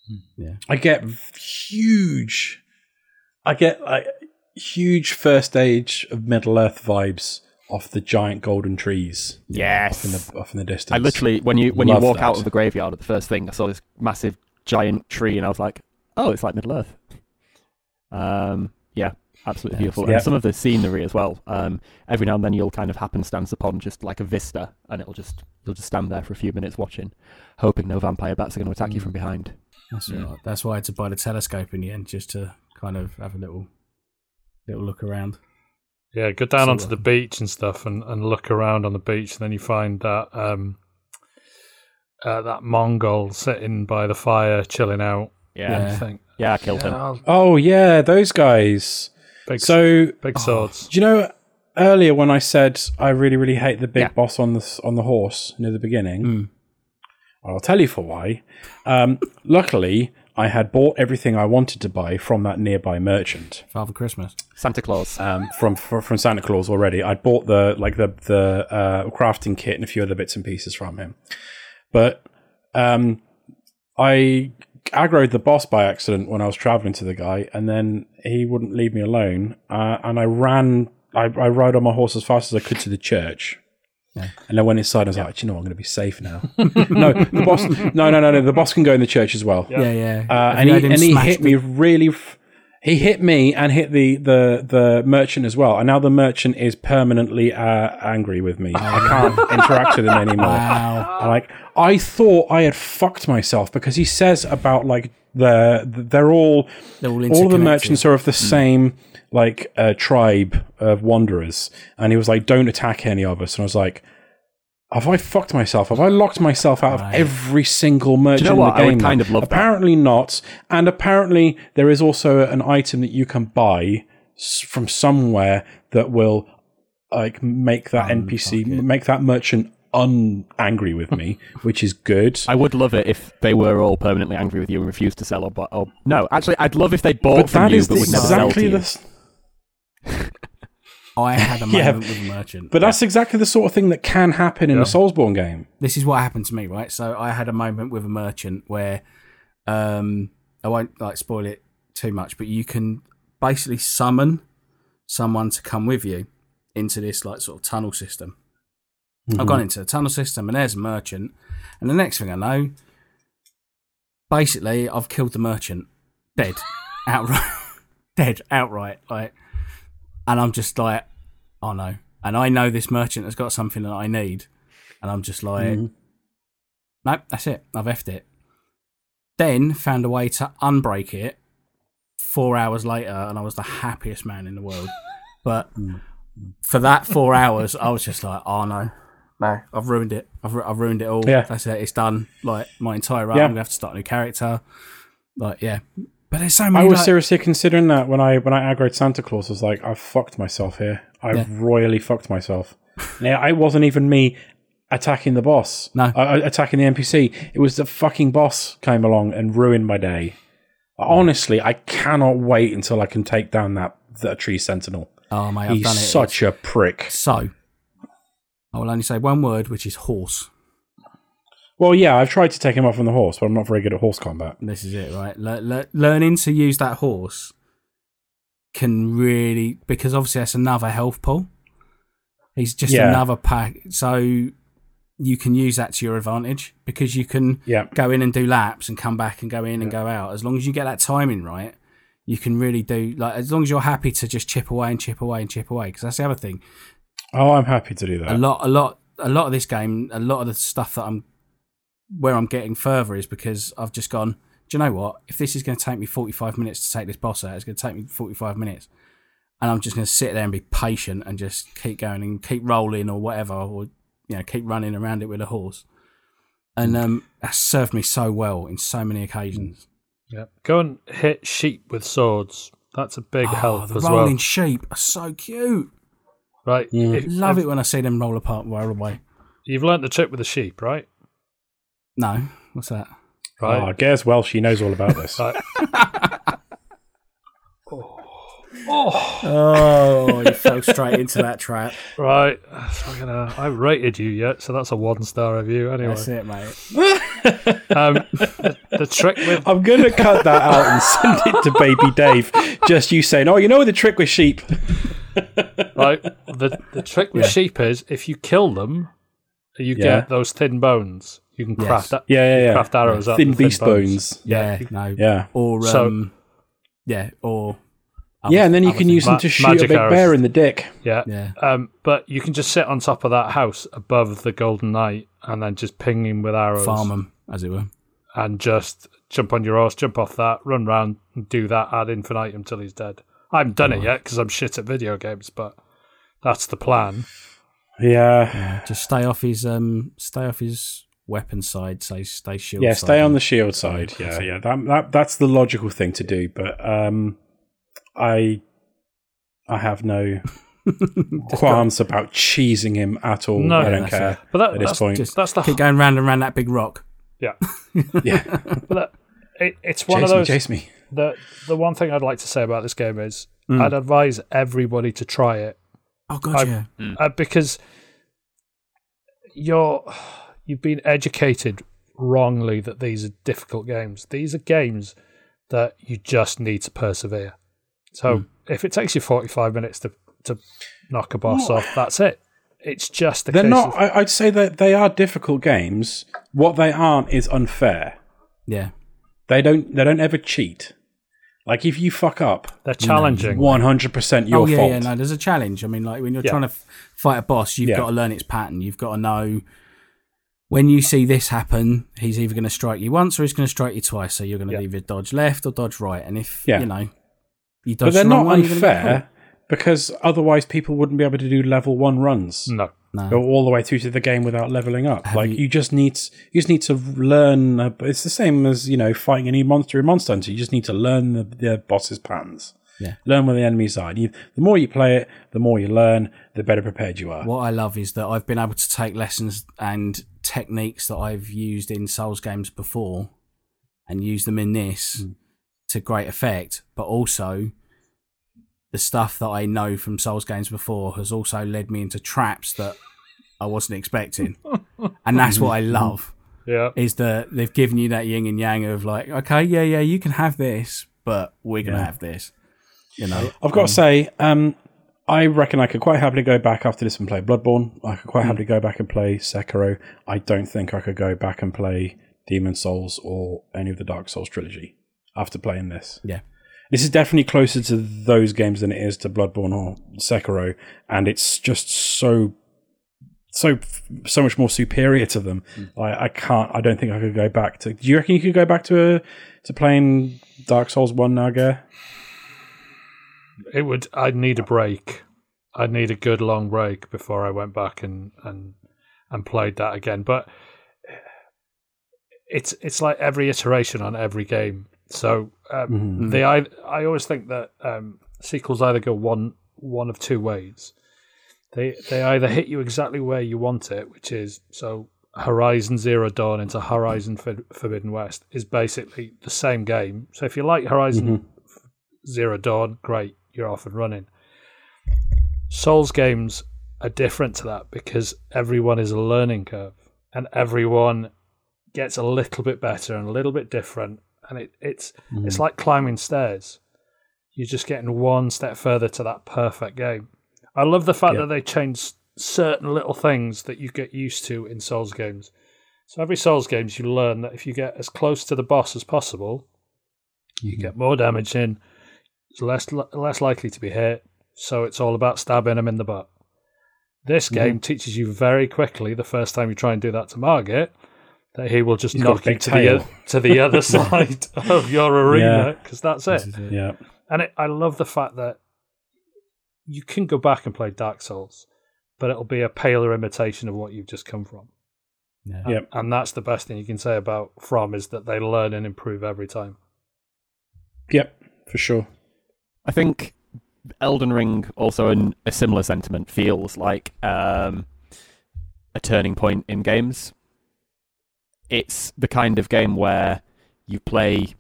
Hmm. Yeah. I get huge. I get like huge first age of Middle Earth vibes off the giant golden trees Yes. in the off in the distance. I literally, when you when Love you walk out of the graveyard, at the first thing I saw this massive giant tree, and I was like, "Oh, it's like Middle Earth." Um, yeah, absolutely beautiful, yeah. and some of the scenery as well. Um, every now and then you'll kind of happenstance upon just like a vista, and it'll just you'll just stand there for a few minutes watching, hoping no vampire bats are going to attack you Mm. from behind. That's Mm. right. That's why I had to buy the telescope in the end, just to kind of have a little little look around. Yeah, go down So, onto uh, the beach and stuff, and, and look around on the beach, and then you find that um, uh, that Mongol sitting by the fire, chilling out. Yeah, Yeah. And you think, yeah, I killed him. "Yeah, Oh yeah, those guys. big, So big Oh. swords. do you know earlier when I said I really really hate the big Yeah. boss on the on the horse near the beginning? Mm. I'll tell you for why. Um, luckily, I had bought everything I wanted to buy from that nearby merchant. Father Christmas. Santa Claus. um, from fr- from Santa Claus already. I'd bought the like the the uh, crafting kit and a few other bits and pieces from him, but um, I aggroed the boss by accident when I was traveling to the guy, and then he wouldn't leave me alone, uh, and I ran. I, I rode on my horse as fast as I could to the church. Yeah. And then went inside. I was like, "Do you know, what? I'm going to be safe now. <laughs> no, the boss. No, no, no, no. The boss can go in the church as well. Yeah, yeah. Uh, and he and he hit the- me really. F- he hit me and hit the, the, the merchant as well. And now the merchant is permanently uh, angry with me. I can't interact with him anymore. <laughs> Wow. Like I thought I had fucked myself because he says about like the they're all They're all all the merchants are of the same like uh, tribe of wanderers, and he was like, "Don't attack any of us." And I was like. Have I fucked myself? Have I locked myself out of every single merchant know in the I would game? kind of love that. Apparently not. And apparently there is also an item that you can buy from somewhere that will like make that NPC Unfuck make that merchant unangry with me, <laughs> which is good. I would love it if they were all permanently angry with you and refused to sell or, bu- or no. Actually, I'd love if they bought but from that you is but would never sell to exactly you. the s- <laughs> I had a <laughs> Yeah, moment with a merchant. but that's exactly the sort of thing that can happen in Yeah. a Soulsborne game. this is what happened to me, right? So I had a moment with a merchant where um I won't like spoil it too much, but you can basically summon someone to come with you into this like sort of tunnel system. I've gone into the tunnel system and there's a merchant, and the next thing I know, basically I've killed the merchant, dead, <laughs> outright, <laughs> dead. Outright, like, and I'm just like, oh no, and I know this merchant has got something that I need, and I'm just like, Mhm. nope, that's it, I've effed it. Then found a way to unbreak it four hours later, and I was the happiest man in the world. But <laughs> for that four hours, I was just like, oh no, no, I've ruined it. I've, I've ruined it all. Yeah. That's it. It's done. Like my entire run, Yeah. I'm gonna have to start a new character. Like yeah, but there's so many. I was like- seriously considering that when I when I aggroed Santa Claus. I was like, I've fucked myself here. I've Yeah. royally fucked myself. now, it wasn't even me attacking the boss. No. uh, attacking the NPC. It was the fucking boss came along and ruined my day. Honestly, I cannot wait until I can take down that that tree sentinel. oh my! He's done it. such a prick. so. Oh, I will only say one word, which is horse. Well, yeah, I've tried to take him off on the horse, but I'm not very good at horse combat. This is it, right? Le- le- learning to use that horse can really because obviously that's another health pool. He's just Yeah. another pack, so you can use that to your advantage because you can Yeah, go in and do laps and come back and go in and go out. As long as you get that timing right, you can really do like as long as you're happy to just chip away and chip away and chip away. Because that's the other thing. Oh, I'm happy to do that. A lot, a lot, a lot of this game, a lot of the stuff that I'm where I'm getting further is because I've just gone. Do you know what? If this is going to take me 45 minutes to take this boss out, it's going to take me 45 minutes, and I'm just going to sit there and be patient and just keep going and keep rolling or whatever, or you know, keep running around it with a horse. And um, that's served me so well in so many occasions. Yeah. Go and hit sheep with swords. That's a big Oh, help the as rolling well. sheep are so cute. Right. Mm. If- Love if- it when I see them roll apart, roll away. You've learnt the trick with the sheep, right? No, what's that? Oh, Right. Gares Welsh, he knows all about this. Right. <laughs> Oh, you fell straight into that trap. Right. Fucking hell. I rated you yet, so that's a one star review anyway. That's it, mate. <laughs> Um, the, the trick with I'm gonna cut that out and send it to Baby Dave. Just you saying, "Oh, you know the trick with sheep." <laughs> right the the trick with Yeah. sheep is if you kill them, you Yeah. get those thin bones. You can Yes. craft that. Yeah, yeah, yeah. Craft arrows out Thin of the beast bones. Yeah, no. Yeah, Or So- um, yeah, or other- yeah, and then you other can things. use them to shoot a big arrows. bear in the dick. Yeah. Yeah, Um, but you can just sit on top of that house above the Golden Knight and then just ping him with arrows farm them as it were. and just jump on your horse, jump off that, run round, and do that ad infinitum till he's dead. I haven't done it yet because I'm shit at video games, but that's the plan. Yeah, Yeah, just stay off his um, stay off his weapon side. Say stay shield. yeah. side. Stay on the shield side. Yeah, yeah. That, that that's the logical thing to do. But um, I I have no <laughs> <laughs> qualms about cheesing him at all. No, I don't care it. But that, at this that's, point. Just that's the keep going round and round that big rock. yeah. <laughs> yeah, But that, it, it's one chase of me, those. chase me. The the one thing I'd like to say about this game is Mm. I'd advise everybody to try it Oh god, I- yeah. uh, because you're you've been educated wrongly that these are difficult games. These are games that you just need to persevere. So Hmm. if it takes you forty five minutes to to knock a boss No. off, that's it. It's just a They're case not. of- I, I'd say that they are difficult games. What they aren't is unfair. Yeah, They don't. They don't ever cheat. Like if you fuck up, they're challenging. one hundred percent your oh yeah, fault. yeah. No, there's a challenge. I mean, like when you're Yeah. trying to f- fight a boss, you've Yeah. got to learn its pattern. You've got to know when you see this happen, he's either going to strike you once or he's going to strike you twice. So you're going to Yeah. either dodge left or dodge right. And if Yeah. you know you dodge but they're the wrong not way, you're gonna get unfair because otherwise people wouldn't be able to do level one runs. No. No. Go all the way through to the game without leveling up. Have like you- you, just need you just need to learn. Uh, it's the same as you know fighting any monster in Monster Hunter. You just need to learn the, the boss's patterns. Yeah. Learn where the enemies are. You, the more you play it, the more you learn, the better prepared you are. What I love is that I've been able to take lessons and techniques that I've used in Souls games before and use them in this to great effect, but also the stuff that I know from Souls games before has also led me into traps that I wasn't expecting. <laughs> and that's what I love Yeah. is that they've given you that yin and yang of like, okay, yeah, yeah, you can have this, but we're gonna Yeah. have this. You know, I've got to say, um, I reckon I could quite happily go back after this and play Bloodborne. I could quite happily go back and play Sekiro. I don't think I could go back and play Demon Souls or any of the Dark Souls trilogy after playing this. Yeah. This is definitely closer to those games than it is to Bloodborne or Sekiro, and it's just so so so much more superior to them. Hmm. I, I can't. I don't think I could go back to. Do you reckon you could go back to a, to playing Dark Souls one now, Gare? It would. I'd need a break. I'd need a good long break before I went back and and and played that again. But it's it's like every iteration on every game. So um, Mhm. they I I always think that um, sequels either go one one of two ways. They they either hit you exactly where you want it, which is so Horizon Zero Dawn into Horizon For- Forbidden West is basically the same game. So if you like Horizon Zero Dawn, great, you're off and running. Souls games are different to that because everyone is a learning curve and everyone gets a little bit better and a little bit different and it, it's it's hmm. like climbing stairs. You're just getting one step further to that perfect game. I love the fact Yeah. that they changed certain little things that you get used to in Souls games. So every Souls games you learn that if you get as close to the boss as possible, you mm-hmm. get more damage in, it's less less likely to be hit. So it's all about stabbing them in the butt. This mm-hmm. game teaches you very quickly the first time you try and do that to Margit that he will just He's got a knock you to tail. the, <laughs> to the other <laughs> side of your arena because that's it. Yeah. And it, I love the fact that you can go back and play Dark Souls, but it'll be a paler imitation of what you've just come from. Yeah. Yep. And that's the best thing you can say about From is that they learn and improve every time. Yep. For sure. I think Elden Ring, also in a similar sentiment, feels like um, a turning point in games. It's the kind of game where you play,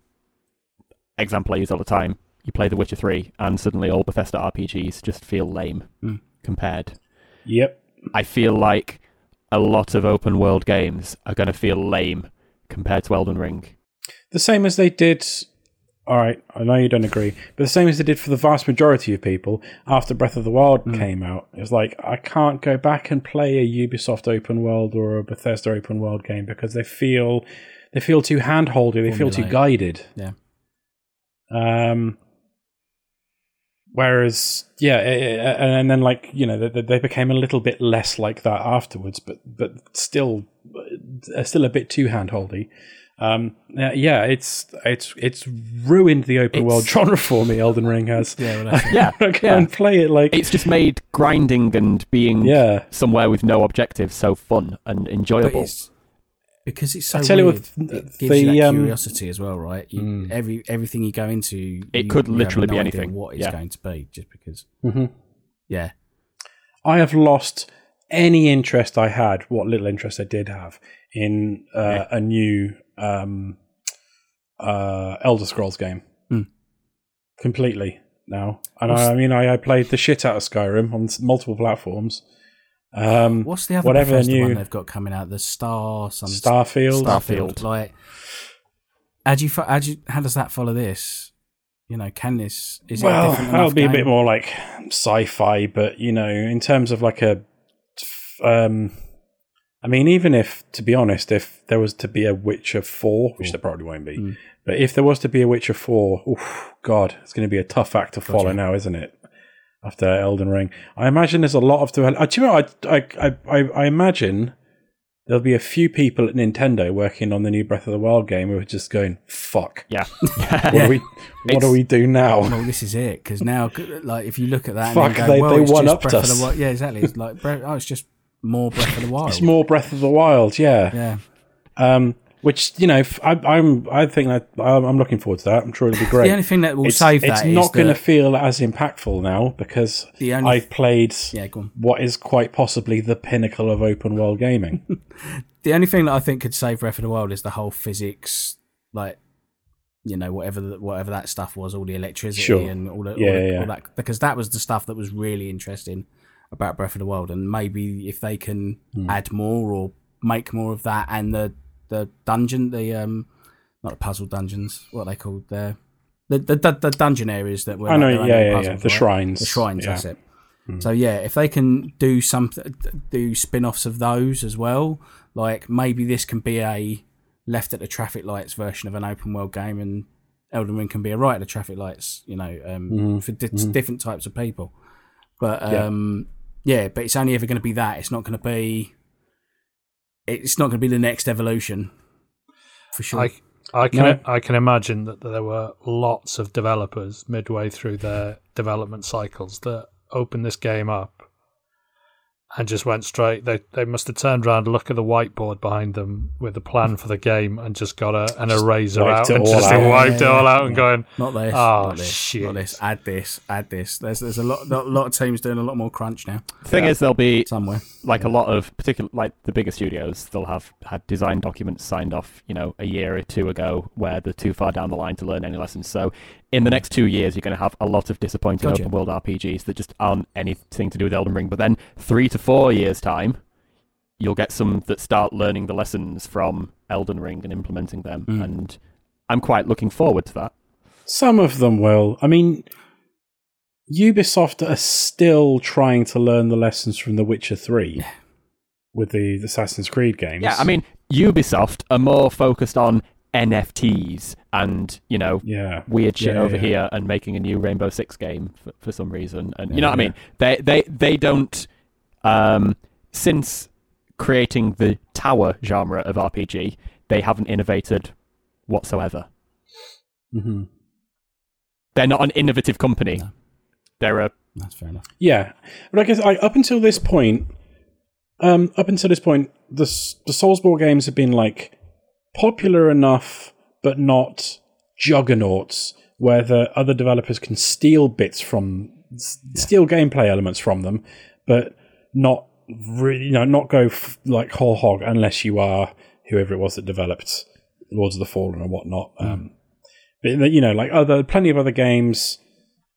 example I use all the time, you play The Witcher 3, and suddenly all Bethesda RPGs just feel lame Mm. compared. Yep. I feel like a lot of open world games are going to feel lame compared to Elden Ring. The same as they did. All right, I know you don't agree, but the same as they did for the vast majority of people after Breath of the Wild came out. It's like I can't go back and play a Ubisoft open world or a Bethesda open world game because they feel they feel too handholdy. They feel too guided. Yeah. Um. Whereas, yeah, eh, eh, and then like you know, they, they became a little bit less like that afterwards, but but still, still a bit too handholdy. Um, uh, yeah, it's it's it's ruined the open world <laughs> genre for me. Elden Ring has. <laughs> Yeah, well, <laughs> that's. Yeah, I can't play it like it's just made grinding and being yeah. somewhere with no objectives so fun and But enjoyable. it's because it's so I tell you weird. what, it the- you that um, curiosity as well, right? You, Mm. Every everything you go into, It you- could you have literally no be idea anything. What it's Yeah. going to be, just because. hmm Yeah, I have lost any interest I had, what little interest I did have, in uh, a new um, uh, Elder Scrolls game. Hmm. Completely now. And I, I mean, I, I played the shit out of Skyrim on multiple platforms. Um, what's the other whatever Bethesda new- one they've got coming out? The Star, some Starfield. Starfield. Like, how do you how do you, how does that follow this? You know, can this is it a well, different that'll enough be a bit more like sci-fi, but you know, in terms of like a, um, I mean, even if, to be honest, if there was to be a Witcher four, which there probably won't be, Mm. but if there was to be a Witcher four, oof, God, it's going to be a tough act to follow now, isn't it? After Elden Ring, I imagine there's a lot of. To, uh, do you know? I, I I I imagine there'll be a few people at Nintendo working on the new Breath of the Wild game who are just going, "Fuck, yeah. <laughs> what do we, what do we do now?" Well, this is it because now, like, if you look at that, Fuck, and then they- go, well, they one-upped us. the Yeah, exactly. It's like, Breath- oh, it's just more Breath of the <laughs> Wild. It's more Breath of the Wild, yeah. yeah, Um, which you know I, am I think that I'm looking forward to that. I'm sure it'll be great. The only thing that will it's, save it's that is not going to feel as impactful now because I've played yeah, what is quite possibly the pinnacle of open world gaming. <laughs> The only thing that I think could save Breath of the Wild is the whole physics, like you know whatever the, whatever that stuff was, all the electricity Sure. and all, the, Yeah, all, the, yeah, all that, because that was the stuff that was really interesting about Breath of the Wild, and maybe if they can Hmm. add more or make more of that, and the the dungeon, the um, not the puzzle dungeons, what are they called there, the the, the, the dungeon areas that were I know, like yeah, yeah, yeah. The shrines, the shrines yeah. that's it Mm. so yeah if they can do something do spin-offs of those as well like maybe this can be a left at the traffic lights version of an open world game and Elden Ring can be a right at the traffic lights you know um, Mhm, for di- mhm. different types of people but um yeah but it's only ever going to be that it's not going to be it's not going to be the next evolution for sure I I can No. I can imagine that there were lots of developers midway through their development cycles that opened this game up and just went straight. They they must have turned around, look at the whiteboard behind them with the plan for the game, and just got a, an eraser out and just out. <laughs> wiped it Yeah, all yeah, out and going, not this Oh, not this, shit. not this add this add this there's there's a lot lot, lot of teams doing a lot more crunch now Thing Yeah. is, there'll be somewhere like a lot of particular like the bigger studios they'll have had design documents signed off you know a year or two ago where they're too far down the line to learn any lessons so in the next two years you're going to have a lot of disappointing Gotcha. open world rpgs that just aren't anything to do with elden ring but then three to four years time you'll get some that start learning the lessons from elden ring and implementing them Mm. and i'm quite looking forward to that Some of them will. I mean, Ubisoft are still trying to learn the lessons from The Witcher 3 with the Assassin's Creed games. yeah i mean ubisoft are more focused on nfts and you know yeah. weird shit Yeah, over yeah. here and making a new Rainbow Six game for, for some reason. And you know what I mean? They they they don't um since creating the tower genre of RPG, they haven't innovated whatsoever. hmm They're not an innovative company. No. They're a that's fair enough Yeah, but I guess I, up until this point, um, up until this point, the the Soulsborne games have been like popular enough, but not juggernauts, where the other developers can steal bits from, steal gameplay elements from them, but not really, you know, not go f- like whole hog unless you are whoever it was that developed Lords of the Fallen or whatnot. Um, but you know, like other plenty of other games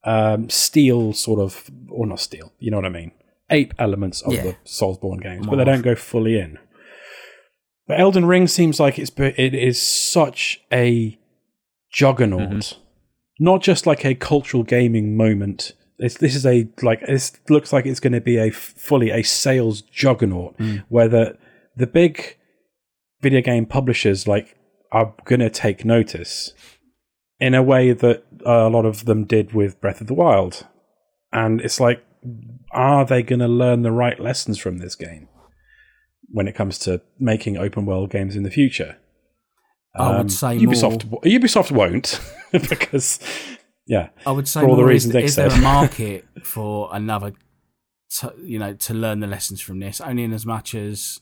um, steal sort of, or not steal, you know what I mean? Ape elements of Yeah. the Soulsborne games, but they don't go fully in. But Elden Ring seems like it's it is such a juggernaut, Mm-hmm. not just like a cultural gaming moment. It's, this is a like this looks like it's going to be a fully a sales juggernaut Mm. where the the big video game publishers like are going to take notice in a way that uh, a lot of them did with Breath of the Wild. And it's like, are they going to learn the right lessons from this game when it comes to making open world games in the future? I would say Ubisoft. Ubisoft won't <laughs> because, yeah, I would say for all the reasons is, is there a <laughs> market for another, to, you know, to learn the lessons from this? Only in as much as,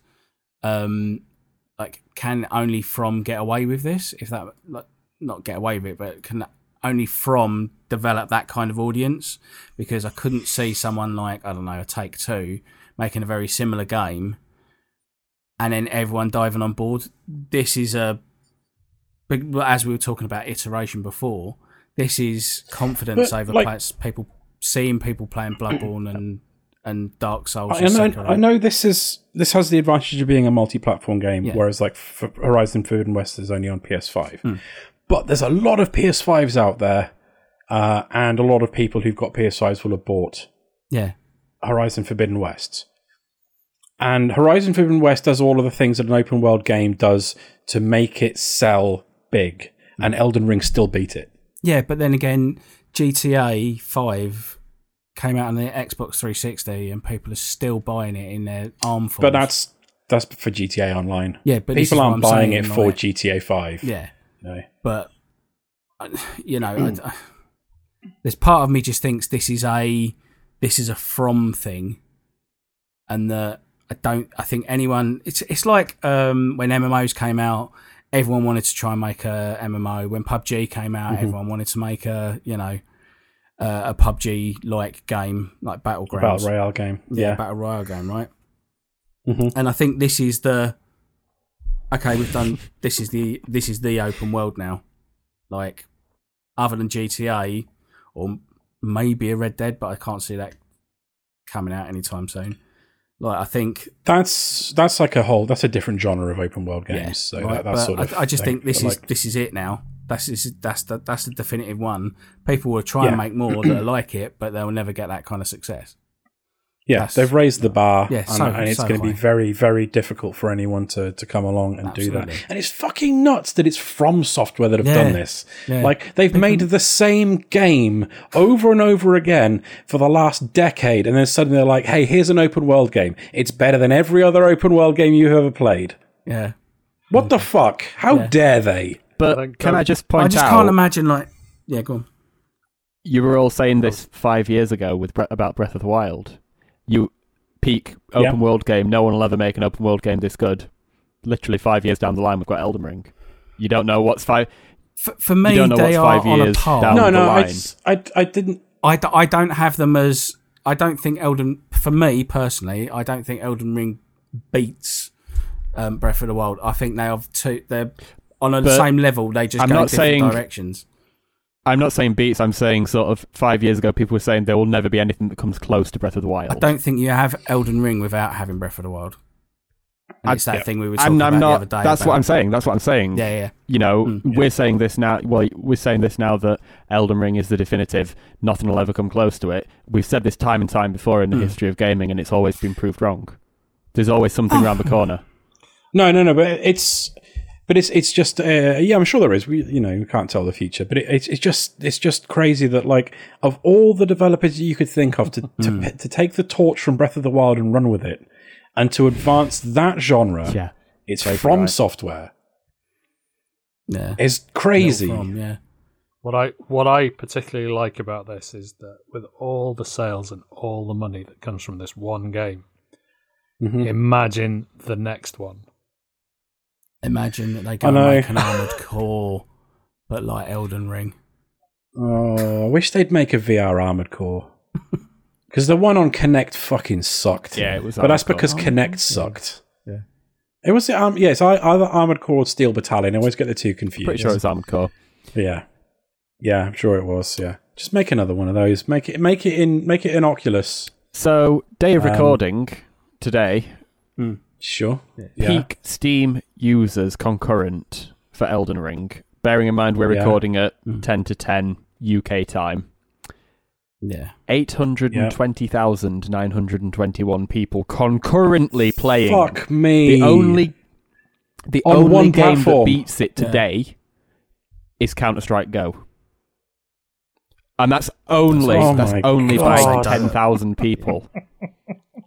um, like, can only from get away with this? If that, like, not get away with it, but can only from develop that kind of audience? Because I couldn't see someone like I don't know, a Take Two making a very similar game, and then everyone diving on board. This is a, as we were talking about iteration before this is confidence But, over like- players, people seeing people playing Bloodborne and and Dark Souls. I, know, Sekiro. I know this is this has the advantage of being a multi-platform game, Yeah. whereas like Horizon Forbidden West is only on PS5. Hmm. But there's a lot of PS5s out there, uh, and a lot of people who've got PS5s will have bought Yeah, Horizon Forbidden West. And Horizon Forbidden West does all of the things that an open world game does to make it sell big, and Elden Ring still beat it. yeah, but then again, GTA Five came out on the Xbox 360, and people are still buying it in their armfuls. But that's that's for GTA Online. yeah, but People aren't buying saying, it for like- GTA Five. Yeah, you know. but uh, you know, I- there's part of me just thinks this is a this is a from thing, and that I don't. I think anyone. It's it's like um, when MMOs came out. everyone wanted to try and make a MMO. When PUBG came out, Mhm. everyone wanted to make a you know uh, a PUBG like game, like battlegrounds, Battle Royale game. Yeah. battle royale game, right? Mm-hmm. And I think this is the okay. We've done this is the this is the open world now. Like other than GTA or maybe a Red Dead, but I can't see that coming out anytime soon. Like I think That's that's like a whole that's a different genre of open world games. yeah, so right, that, sort of I, I just thing. think this is like- this is it now. That's this is, that's the that's the definitive one. People will try and make more that are <clears throat> like it, but they'll never get that kind of success. Yeah, that's- they've raised the bar, Yeah, and, so- and it's so going to be very very difficult for anyone to to come along and do that. And it's fucking nuts that it's from software that have Yeah. done this. Yeah. Like they've made the same game over and over again for the last decade, and then suddenly they're like, "Hey, here's an open world game. It's better than every other open world game you've ever played." Yeah, What the fuck? How Yeah. dare they? But think can that- I just point I just out? can't imagine like yeah, go on. you were all saying this five years ago with Bre- about Breath of the Wild. You peak open Yeah. world game. No one will ever make an open world game this good. Literally five years down the line, we've got Elden Ring. You don't know what's five. For, for me, don't know they what's are five on a par. no, no, I, just- I, I didn't. I, d- I don't have them as I don't think Elden for me personally I don't think Elden Ring beats um, Breath of the Wild. I think they have two. They're on the same level. They just I'm go in different saying- directions. I'm not saying beats. I'm saying sort of five years ago, people were saying there will never be anything that comes close to Breath of the Wild. I don't think you have Elden Ring without having Breath of the Wild. And I- it's that yeah. thing we were talking I'm, about I'm the not. other day. That's what I'm saying. That's what I'm saying. Yeah, yeah. You know, Mm. we're saying this now. Well, we're saying this now that Elden Ring is the definitive. Nothing will ever come close to it. We've said this time and time before in the Mm. history of gaming, and it's always been proved wrong. There's always something Oh. around the corner. No, no, no. But it's, but it's it's just uh, yeah. I'm sure there is. We you know we can't tell the future, but it, it's it's just it's just crazy that like of all the developers you could think of to to, Hmm. to take the torch from Breath of the Wild and run with it, and to advance that genre, Yeah. it's Totally from right. software. Yeah. It's crazy. From, yeah. What I what I particularly like about this is that with all the sales and all the money that comes from this one game, Mhm. imagine the next one. Imagine that they I go and make an Armored <laughs> Core, but like Elden Ring. Oh, I wish they'd make a VR Armored Core. <laughs> Because the one on Kinect fucking sucked. Yeah, it was But that's Core. because Oh, Kinect yeah. sucked. Yeah. It was the um, yeah, it's ei- either Armored Core or Steel Battalion. I always get the two confused. Pretty sure it's Armored Core. Yeah, yeah, I'm sure it was. Yeah, just make another one of those. Make it, make it in, make it in Oculus. So, day of Um, recording today, Sure. Yeah. peak Steam users concurrent for Elden Ring. Bearing in mind we're Yeah. recording at Mm. 10 to 10 UK time. Yeah. 820,921 people concurrently playing. Fuck me. The only the On only one game platform. that beats it Yeah. today is Counter Strike Go. And that's only Oh that's my only by God. 10,000 people. <laughs>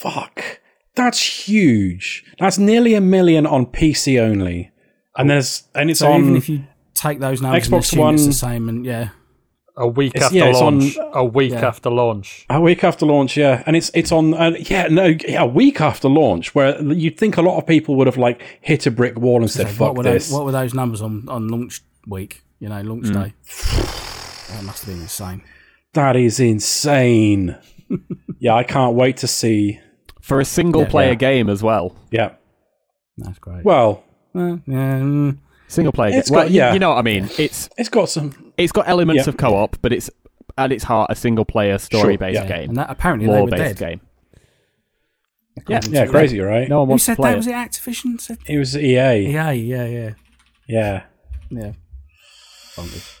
Fuck. That's huge. That's nearly a million on PC only. And there's and it's So on even if you take those numbers and Xbox assume it's One- the same, and yeah, A week It's- after yeah, it's on- launch. a week Yeah. after launch. a week after launch, yeah, and it's it's on uh, yeah no yeah, a week after launch where you'd think a lot of people would have like hit a brick wall and said So fuck what were this. those, what were those numbers on on launch week? You know, launch Mm. day. That must have been insane. That is insane. <laughs> yeah, I can't wait to see. For a single Yeah. player Yeah. game as well. Yeah, That's great. well, Uh, yeah, mm, Single player game. It's Well, got- you- yeah. you know what I mean. It's it's got some. it's got elements Yeah. of co-op, but it's at its heart a single player story based yeah. game. and that apparently they Lore were dead. game. Yeah, Yeah, to- crazy, right? No one Who wants to said play that? it. Was it Activision? Said It was EA. yeah, yeah, yeah, Yeah, yeah. Bonkers.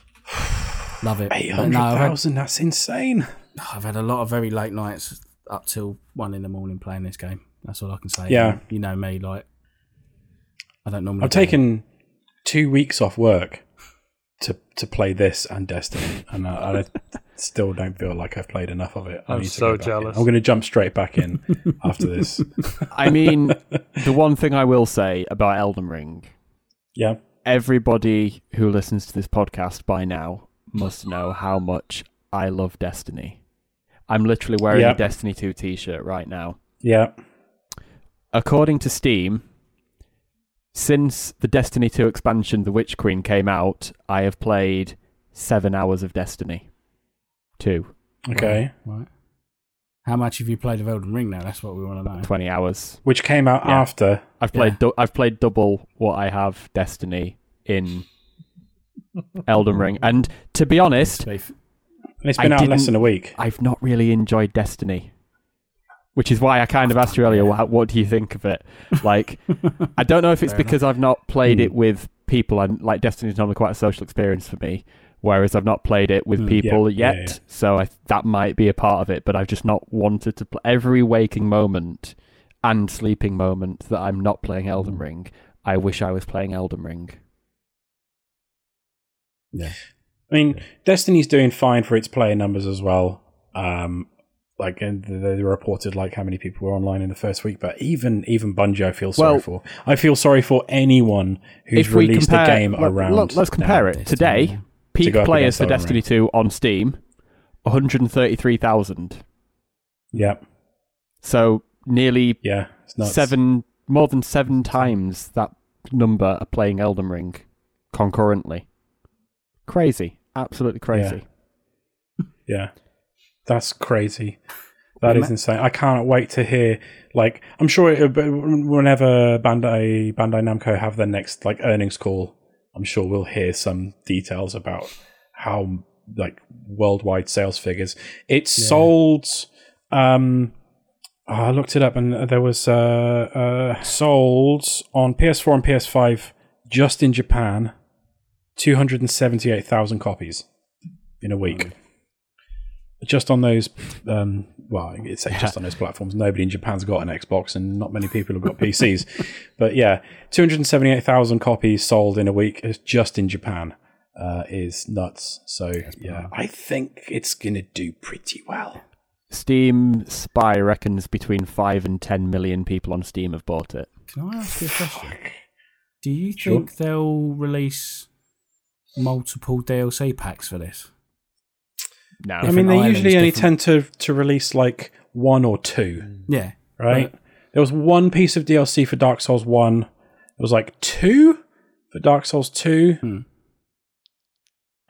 Love it. eight But hundred no, I've had, thousand. That's insane. I've had a lot of very late nights up till one in the morning playing this game. That's all I can say. Yeah. you know me. Like, I don't normally. I've do that. taken two weeks off work to to play this and Destiny, and I, I <laughs> still don't feel like I've played enough of it. I I'm so go back in. jealous. I'm going to jump straight back in after this. <laughs> I mean, <laughs> the one thing I will say about Elden Ring, Yeah, everybody who listens to this podcast by now must know how much I love Destiny. I'm literally wearing Yeah. a Destiny 2 t shirt right now. yeah. According to Steam, Since the Destiny 2 expansion, The Witch Queen, came out, I have played seven hours of Destiny 2. Okay. Right. How much have you played of Elden Ring now? That's what we want to know. 20 hours. Which came out Yeah. after. I've played Yeah. du- I've played double what I have Destiny in <laughs> Elden Ring. And to be honest, And it's been I out less than a week. I've not really enjoyed Destiny. Which is why I kind of asked you earlier, what, what do you think of it? Like, I don't know if it's Fair because I've not played Hmm. it with people. And like, Destiny's normally quite a social experience for me, whereas I've not played it with Hmm. people Yeah, yet. yeah, yeah. So I, that might be a part of it. But I've just not wanted to play every waking moment and sleeping moment that I'm not playing Elden Hmm. Ring. I wish I was playing Elden Ring. Yeah. I mean, Destiny's doing fine for its player numbers as well. Um, like, they they reported like how many people were online in the first week. But even even Bungie, I feel sorry Well- for. I feel sorry for anyone who's released compare, a game let- around. let- let's compare now. it Destiny, today. Peak go up players for Destiny 2 on Steam, 133,000. Yeah, So nearly yeah, seven, more than seven times that number are playing Elden Ring concurrently. Crazy, absolutely crazy. Yeah, that's crazy. <laughs> That Yeah, is insane. I can't wait to hear. Like, I'm sure it, whenever Bandai Bandai Namco have their next like earnings call, I'm sure we'll hear some details about how like worldwide sales figures. It sold. Um, oh, I looked it up, and there was uh, uh, sold on PS4 and PS5 just in Japan, two hundred and seventy-eight thousand copies in a week. Just on those, um, well, it's just <laughs> on those platforms. Nobody in Japan's got an Xbox, and not many people have got PCs. <laughs> but yeah, two hundred seventy-eight thousand copies sold in a week is just in Japan uh, is nuts. So yeah, I think it's gonna do pretty well. Steam Spy reckons between five and ten million people on Steam have bought it. Can I ask you a question? Do you Sure. think they'll release multiple DLC packs for this? No, I mean, they usually only different- tend to to release like one or two, Yeah. right? There was one piece of DLC for Dark Souls One. It was like two for Dark Souls Two. Hmm.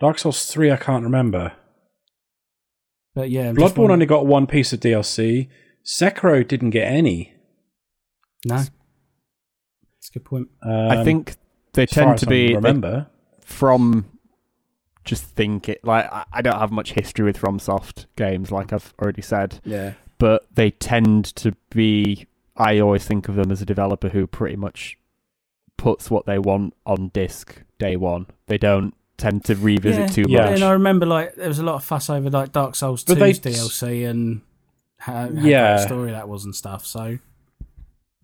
Dark Souls Three, I can't remember. But yeah, I'm Bloodborne only got one piece of DLC. Sekiro didn't get any. No. That's a good point. Um, I think they tend to I be they- remember. From just think it like I- I don't have much history with FromSoft games, like I've already said, Yeah. but they tend to be. I always think of them as a developer who pretty much puts what they want on disc day one. They don't tend to revisit yeah. too Yeah. much. And I remember like there was a lot of fuss over like Dark Souls But 2's they- DLC and how, how Yeah. story that was and stuff. So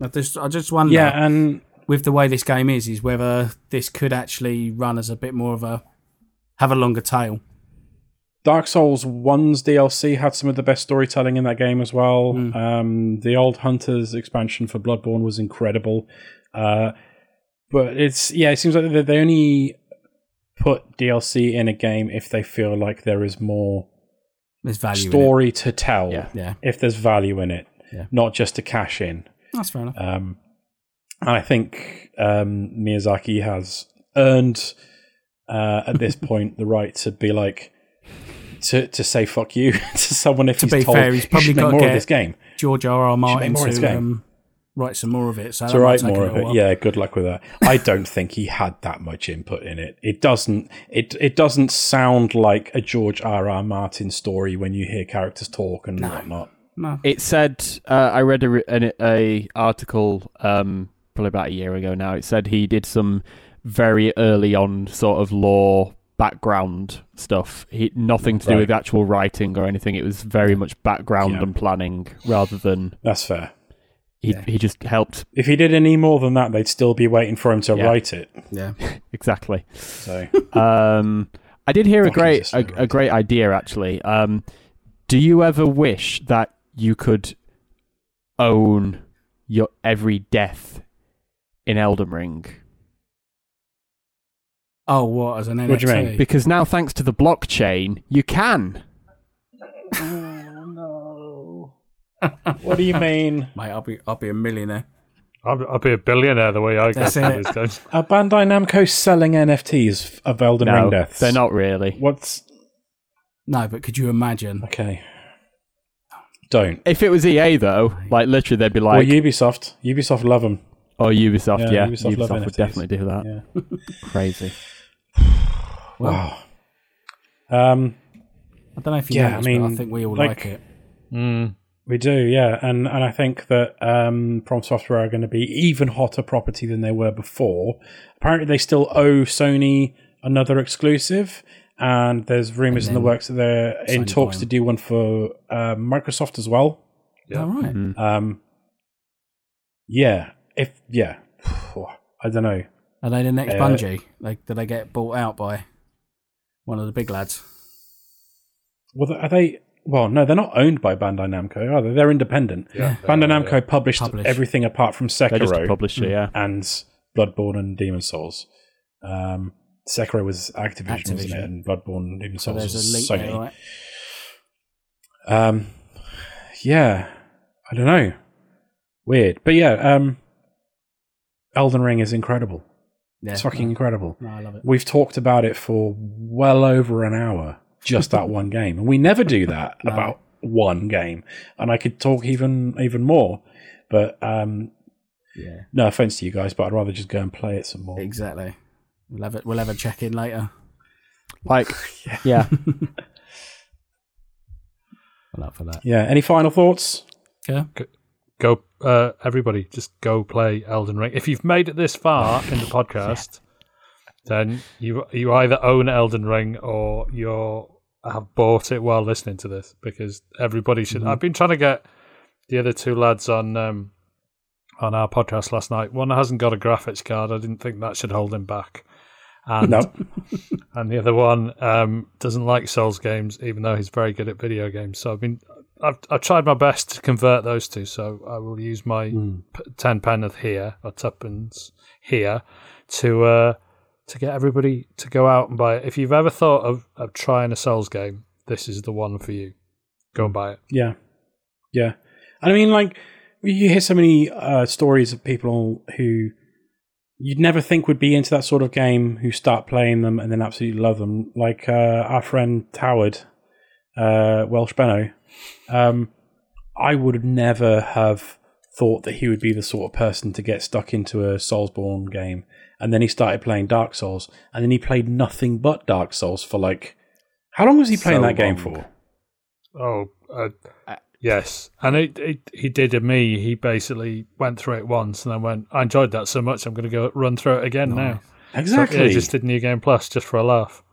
I just I just wonder Yeah, and with the way this game is, is whether this could actually run as a bit more of a have a longer tail. Dark Souls 1's DLC had some of the best storytelling in that game as well. Mm. Um, the Old Hunters expansion for Bloodborne was incredible. Uh, but it's, yeah, it seems like they- only put DLC in a game if they feel like there is more There's value. story to tell, Yeah. Yeah, if there's value in it, Yeah. not just to cash in. that's fair enough. Um, I think um, Miyazaki has earned uh, at this <laughs> point the right to be like to to say fuck you <laughs> to someone if To he's be told fair, he's <laughs> probably should make gotta more get- of this game George R. R. Martin more of this to um, write some more of it. So to write more of it. while. Yeah, good luck with that. I don't think he had that much input in it. It doesn't it it doesn't sound like a George R. R. Martin story when you hear characters talk and whatnot. No. It said uh, I read a, re- an a article um, probably about a year ago now. It said he did some very early on sort of lore background stuff. He nothing to do with actual writing or anything. It was very much background Yeah. and planning rather than That's fair. he Yeah. he just helped If he did any more than that, they'd still be waiting for him to Yeah. write it. Yeah. <laughs> exactly. So <laughs> Um, I did hear a great a, a great idea actually. Um, do you ever wish that you could own your every death in Elden Ring? Oh, what as an NFT? What do you mean? Because now, thanks to the blockchain, you can. Oh no. <laughs> what do you mean? Mate, I'll be I'll be a millionaire. I'll, I'll be a billionaire the way I get That's through it. these games. Are Bandai Namco selling NFTs of Elden Ring No, deaths? they're not really. What's No, but could you imagine? okay? Don't. If it was EA though, like literally, they'd be like. Or like, Ubisoft. Ubisoft love them. "Oh, Ubisoft, Yeah, yeah, Ubisoft Ubisoft, would NFTs. definitely do that." Yeah. <laughs> Crazy. <sighs> Wow. Um, I don't know if you Yeah, know, I mean, but I think we all like- like, it. Mm. we do, yeah, and and I think that um, From Software are going to be even hotter property than they were before. Apparently, they still owe Sony another exclusive, and there's rumors in the works that they're in talks buy to 'em. do one for uh, Microsoft as well. Yeah. All right. Mm. Um, yeah, if yeah, <sighs> I don't know. Are they the next Uh, Bungie? Like, did they get bought out by one of the big lads? Well, are they? Well, no, they're not owned by Bandai Namco, are they? They're independent. Yeah. Bandai Yeah. Namco published Publish. everything apart from They're just a Sekiro publisher, yeah. and Bloodborne and Demon Souls. Um, Sekiro was Activision, wasn't Activision. it? And Bloodborne and Demon So Souls there's was a link Sony. there, right? Um, yeah, I don't know. Weird, but yeah, um, Elden Ring is incredible. Yeah. It's fucking incredible. No, I love it. We've talked about it for well over an hour, just that one game, and we never do <laughs> that No. about one game. And I could talk even even more, but um, Yeah, no offense to you guys, but I'd rather just go and play it some more. exactly. We'll have it. We'll have a check in later. <laughs> Like, yeah. <laughs> I'm up for that. Yeah. Any final thoughts? Okay. Go, uh, everybody, just go play Elden Ring. If you've made it this far in the podcast, <laughs> then you you either own Elden Ring or you have bought it while listening to this. Because everybody should. Mm-hmm. I've been trying to get the other two lads on um, on our podcast last night. One hasn't got a graphics card. I didn't think that should hold him back. And No. <laughs> and the other one um, doesn't like Souls games, even though he's very good at video games. So I've been, I've, I've tried my best to convert those two. So I will use my Mm. p- ten penneth here or tuppence here to uh, to get everybody to go out and buy it. If you've ever thought of, of trying a Souls game, this is the one for you. Go and buy it. Yeah, yeah. And I mean, like you hear so many uh, stories of people who you'd never think would be into that sort of game who start playing them and then absolutely love them. Like uh, our friend Howard uh, Welsh Benno. Um, I would never have thought that he would be the sort of person to get stuck into a Soulsborne game. And then he started playing Dark Souls, and then he played nothing but Dark Souls for like. How long was he playing So that game long. for? Oh, uh, Uh, yes. And it, it, he did to me. He basically went through it once and then went, I enjoyed that so much, I'm going to go run through it again now. So, Exactly. yeah, just did New Game Plus just for a laugh.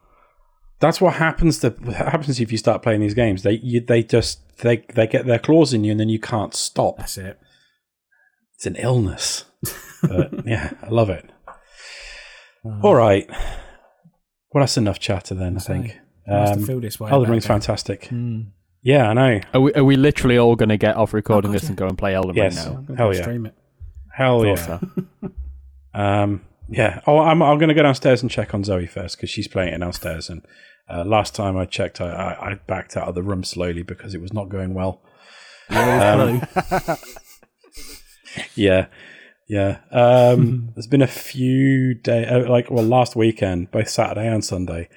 That's what happens to what happens if you start playing these games. They you, they just they they get their claws in you and then you can't stop. That's it. It's an illness. <laughs> But yeah, I love it. All right. Well, that's enough chatter then. I think. Nice to Um, feel this way. Elden Ring's it. fantastic. Yeah, I know. Are we, are we literally all going to get off recording Oh, God, this yeah. and go and play Elden Yes. Ring now? I'm gonna Hell yeah. Stream it. Hell yeah. so. <laughs> Um, yeah. Oh, I'm I'm going to go downstairs and check on Zoe first because she's playing it downstairs. And uh, last time I checked, I, I, I backed out of the room slowly because it was not going well. <laughs> Um, <laughs> yeah, yeah. Um, <laughs> there's been a few days, uh, like well, last weekend, both Saturday and Sunday.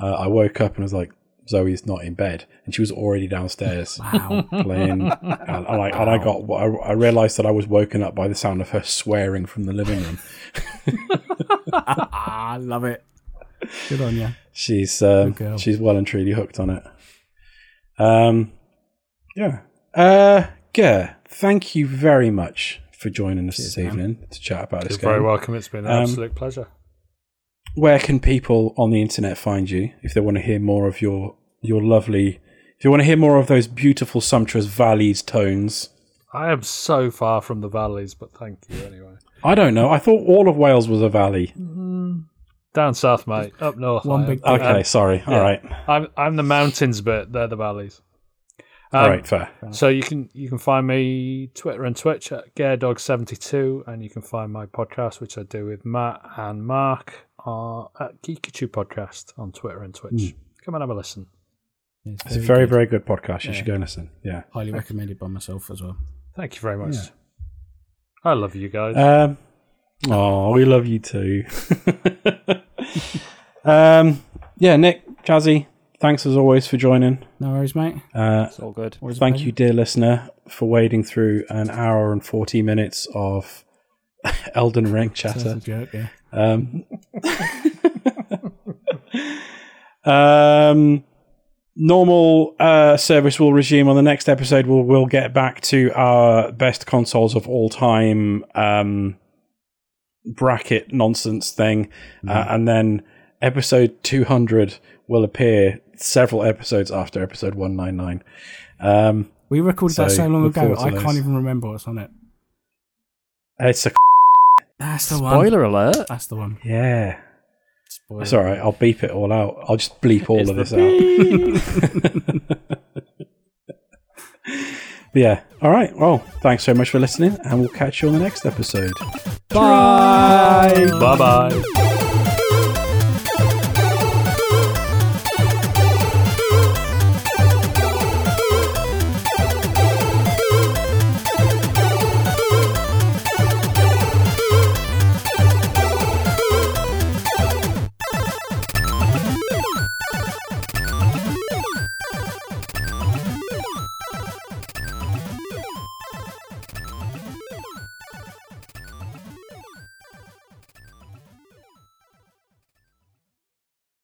Uh, I woke up and was like, Zoe's not in bed, and she was already downstairs Wow. playing. and, and I, and I got, I, I realized that I was woken up by the sound of her swearing from the living room. I love it. Good on you. She's um, Good girl. she's well and truly hooked on it. Um, yeah. Uh, Ger, thank you very much for joining us Cheers, this man. evening to chat about You're this very welcome. It's been an Um, absolute pleasure. Where can people on the internet find you if they want to hear more of your your lovely? If you want to hear more of those beautiful, sumptuous valleys tones, I am so far from the valleys, but thank you anyway. I don't know. I thought all of Wales was a valley. Down south, mate. Up north. One big- Okay, Um, sorry. yeah. All right, I'm I'm the mountains bit. They're the valleys. Um, all right, fair. So you can you can find me Twitter and Twitch at GareDog72, and you can find my podcast, which I do with Matt and Mark, uh, at Geekachu Podcast on Twitter and Twitch. Come and have a listen. It's a very, very good podcast. You should go and listen. Yeah. highly recommended by myself as well. Thank you very much. Yeah. I love you guys. Um, oh, we love you too. <laughs> um, yeah, Nick, Jazzy, thanks as always for joining. No worries, mate. Uh, It's all good. Always thank you, dear listener, for wading through an hour and 40 minutes of <laughs> Elden Ring That's a chatter. joke, yeah. Um, um, normal uh, service will resume on the next episode. We'll we'll get back to our best consoles of all time um, bracket nonsense thing, uh, and then episode two hundred will appear several episodes after episode one nine nine. Um, We recorded that So, so long ago, I those. can't even remember what's on it. it's a That's the one. Spoiler alert. That's the one. yeah. Spoiler. It's all right. I'll beep it all out. I'll just bleep all It's of the this out. <laughs> <laughs> But yeah. All right. Well, thanks so much for listening, and we'll catch you on the next episode. Bye. bye bye.